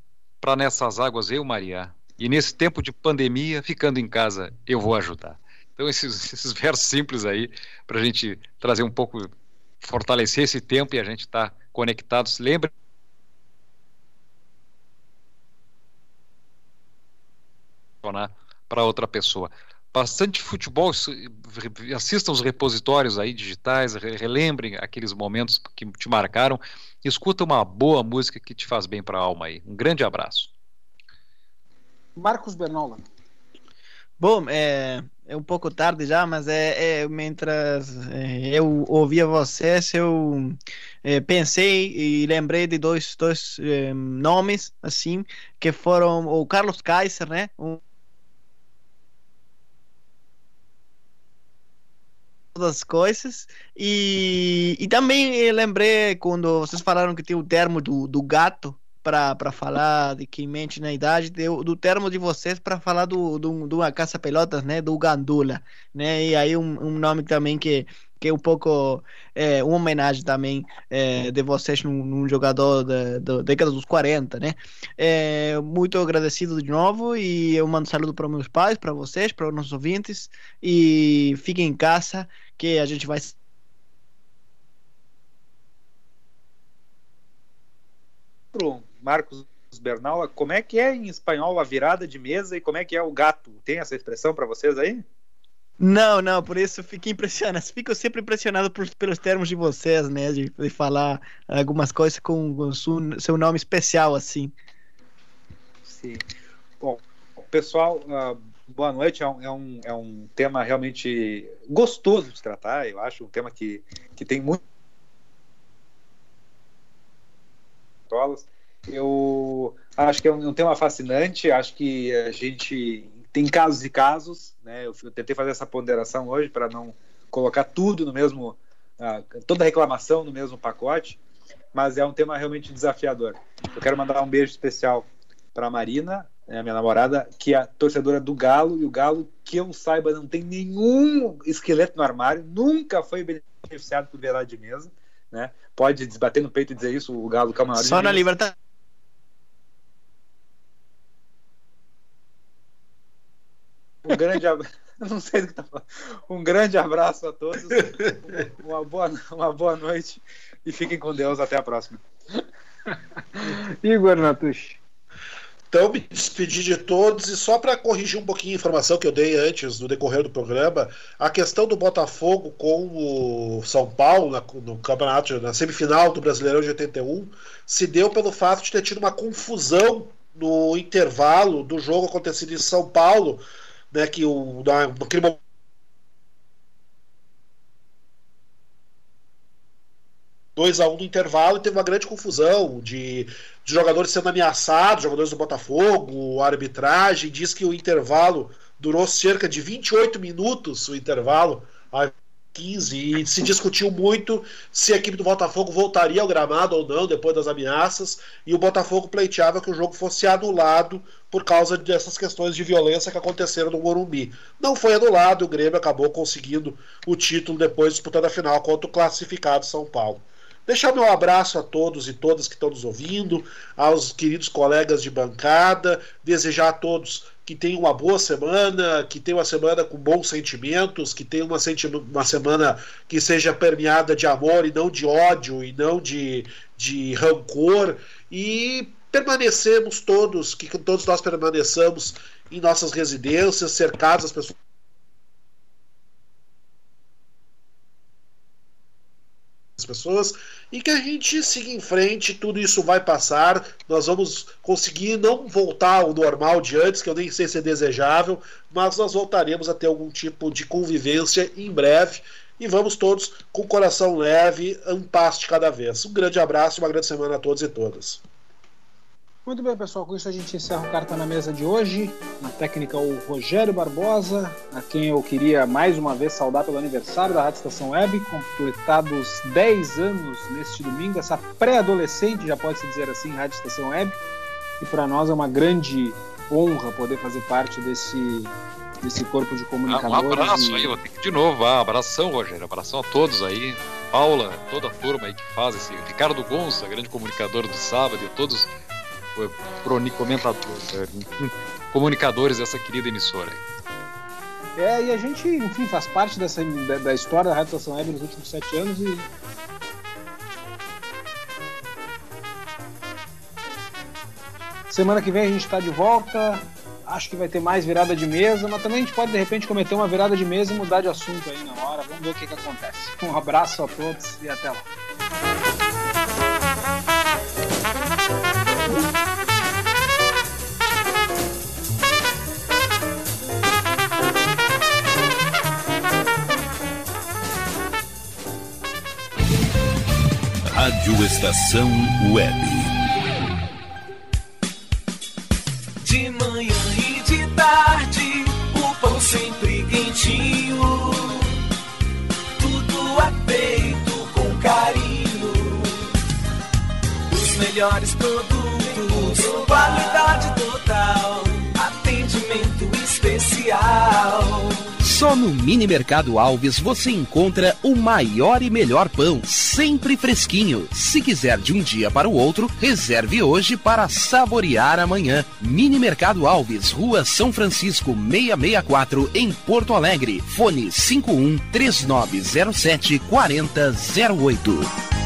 para nessas águas eu Maria. E nesse tempo de pandemia, ficando em casa, eu vou ajudar. Então, esses, esses versos simples aí, para a gente trazer um pouco, fortalecer esse tempo e a gente estar tá conectados. Lembre para outra pessoa bastante futebol, assistam os repositórios aí digitais, relembrem aqueles momentos que te marcaram, escuta uma boa música que te faz bem para a alma aí. Um grande abraço. Marcos Bernola. Bom, é, é um pouco tarde já, mas é, é mientras é, eu ouvia vocês, eu é, pensei e lembrei de dois, dois é, nomes, assim, que foram o Carlos Kaiser, né? Um as coisas. E, e também lembrei quando vocês falaram que tem o termo do, do gato para falar de quem mente na idade, do, do termo de vocês para falar do, do, do uma caça-pelotas, né? Do Gandula, né? E aí um, um nome também que que é um pouco é, uma homenagem também é, de vocês num, num jogador da, da, década dos 40, né? É, muito agradecido de novo e eu mando saludo para meus pais, para vocês, para os nossos ouvintes e fiquem em casa que a gente vai Marcos Bernal, como é que é em espanhol a virada de mesa e como é que é o gato? Tem essa expressão para vocês aí? Não, não, por isso fiquei impressionado. Fico sempre impressionado por, pelos termos de vocês, né? De, de falar algumas coisas com, com seu, seu nome especial, assim. Sim. Bom, pessoal, uh, boa noite. É um, é, um, é um tema realmente gostoso de tratar, eu acho. Um tema que, que tem muito. Eu acho que é um, um tema fascinante. Acho que a gente tem casos e casos, né? Eu tentei fazer essa ponderação hoje para não colocar tudo no mesmo, uh, toda reclamação no mesmo pacote, mas é um tema realmente desafiador. Eu quero mandar um beijo especial para a Marina, né, minha namorada, que é torcedora do Galo, e o Galo, que eu saiba, não tem nenhum esqueleto no armário, nunca foi beneficiado por virada de mesa, né? Pode desbater no peito e dizer isso, o Galo Camarão. Só na Libertadores Um grande abraço. Não sei do que tá falando. Um grande abraço a todos. Uma boa, uma boa noite e fiquem com Deus. Até a próxima. Igor Natush. Então, me despedi de todos e só para corrigir um pouquinho a informação que eu dei antes no decorrer do programa, a questão do Botafogo com o São Paulo na, no campeonato, na semifinal do Brasileirão de 81, se deu pelo fato de ter tido uma confusão no intervalo do jogo acontecido em São Paulo né, que o, naquele momento 2 a 1 um no intervalo e teve uma grande confusão de, de, jogadores sendo ameaçados, jogadores do Botafogo, arbitragem diz que o intervalo durou cerca de 28 minutos, o intervalo, 15 e se discutiu muito se a equipe do Botafogo voltaria ao gramado ou não depois das ameaças e o Botafogo pleiteava que o jogo fosse anulado por causa dessas questões de violência que aconteceram no Morumbi. Não foi anulado, o Grêmio acabou conseguindo o título depois disputando a final contra o classificado São Paulo. Deixar meu abraço a todos e todas que estão nos ouvindo, aos queridos colegas de bancada, desejar a todos que tenha uma boa semana, que tenha uma semana com bons sentimentos, que tenha uma, uma semana que seja permeada de amor e não de ódio e não de, de rancor. E permanecemos todos, que todos nós permaneçamos em nossas residências, cercados das pessoas pessoas e que a gente siga em frente, tudo isso vai passar, nós vamos conseguir não voltar ao normal de antes, que eu nem sei se é desejável, mas nós voltaremos a ter algum tipo de convivência em breve e vamos todos com o coração leve, um passo de cada vez. Um grande abraço e uma grande semana a todos e todas. Muito bem, pessoal. Com isso a gente encerra o Carta na Mesa de hoje. Na técnica, o Rogério Barbosa, a quem eu queria mais uma vez saudar pelo aniversário da Rádio Estação Web, completados 10 anos neste domingo, essa pré-adolescente, já pode-se dizer assim, Rádio Estação Web. E para nós é uma grande honra poder fazer parte desse, desse corpo de comunicadores. Um abraço e... aí, vou ter que de novo. Ah, abração, Rogério. Abração a todos aí. Paula, toda a turma aí que faz esse. Ricardo Gonça, grande comunicador do sábado, e todos comentadores, é, comunicadores dessa querida emissora. É, e a gente, enfim, faz parte dessa, da, da história da Rádio Estação Web nos últimos sete anos e. Semana que vem a gente está de volta. Acho que vai ter mais virada de mesa, mas também a gente pode de repente cometer uma virada de mesa e mudar de assunto aí na hora. Vamos ver o que, que acontece. Um abraço a todos e até lá. Rádio Estação Web. De manhã e de tarde, o pão sempre quentinho. Tudo é feito com carinho. Os melhores produtos, qualidade total, atendimento especial. Só no Mini Mercado Alves você encontra o maior e melhor pão, sempre fresquinho. Se quiser de um dia para o outro, reserve hoje para saborear amanhã. Mini Mercado Alves, Rua São Francisco 664, em Porto Alegre. Fone 51 3907 4008.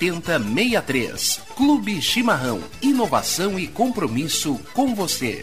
7063. Clube Chimarrão. Inovação e compromisso com você.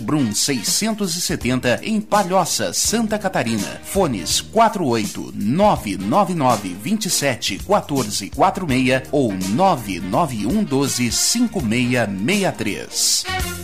Brum 670 em Palhoça, Santa Catarina. Fones 48 999 27 14 46 ou 991 12 5663.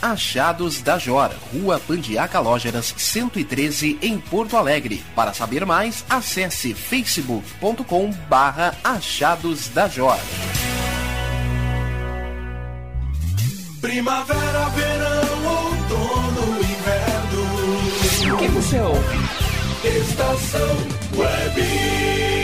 Achados da Jor, Rua Pandiaca Lógeras 113 em Porto Alegre. Para saber mais, acesse facebook.com barra Achados da Jor. Primavera, verão, outono, inverno. O que você ouve? Estação Web.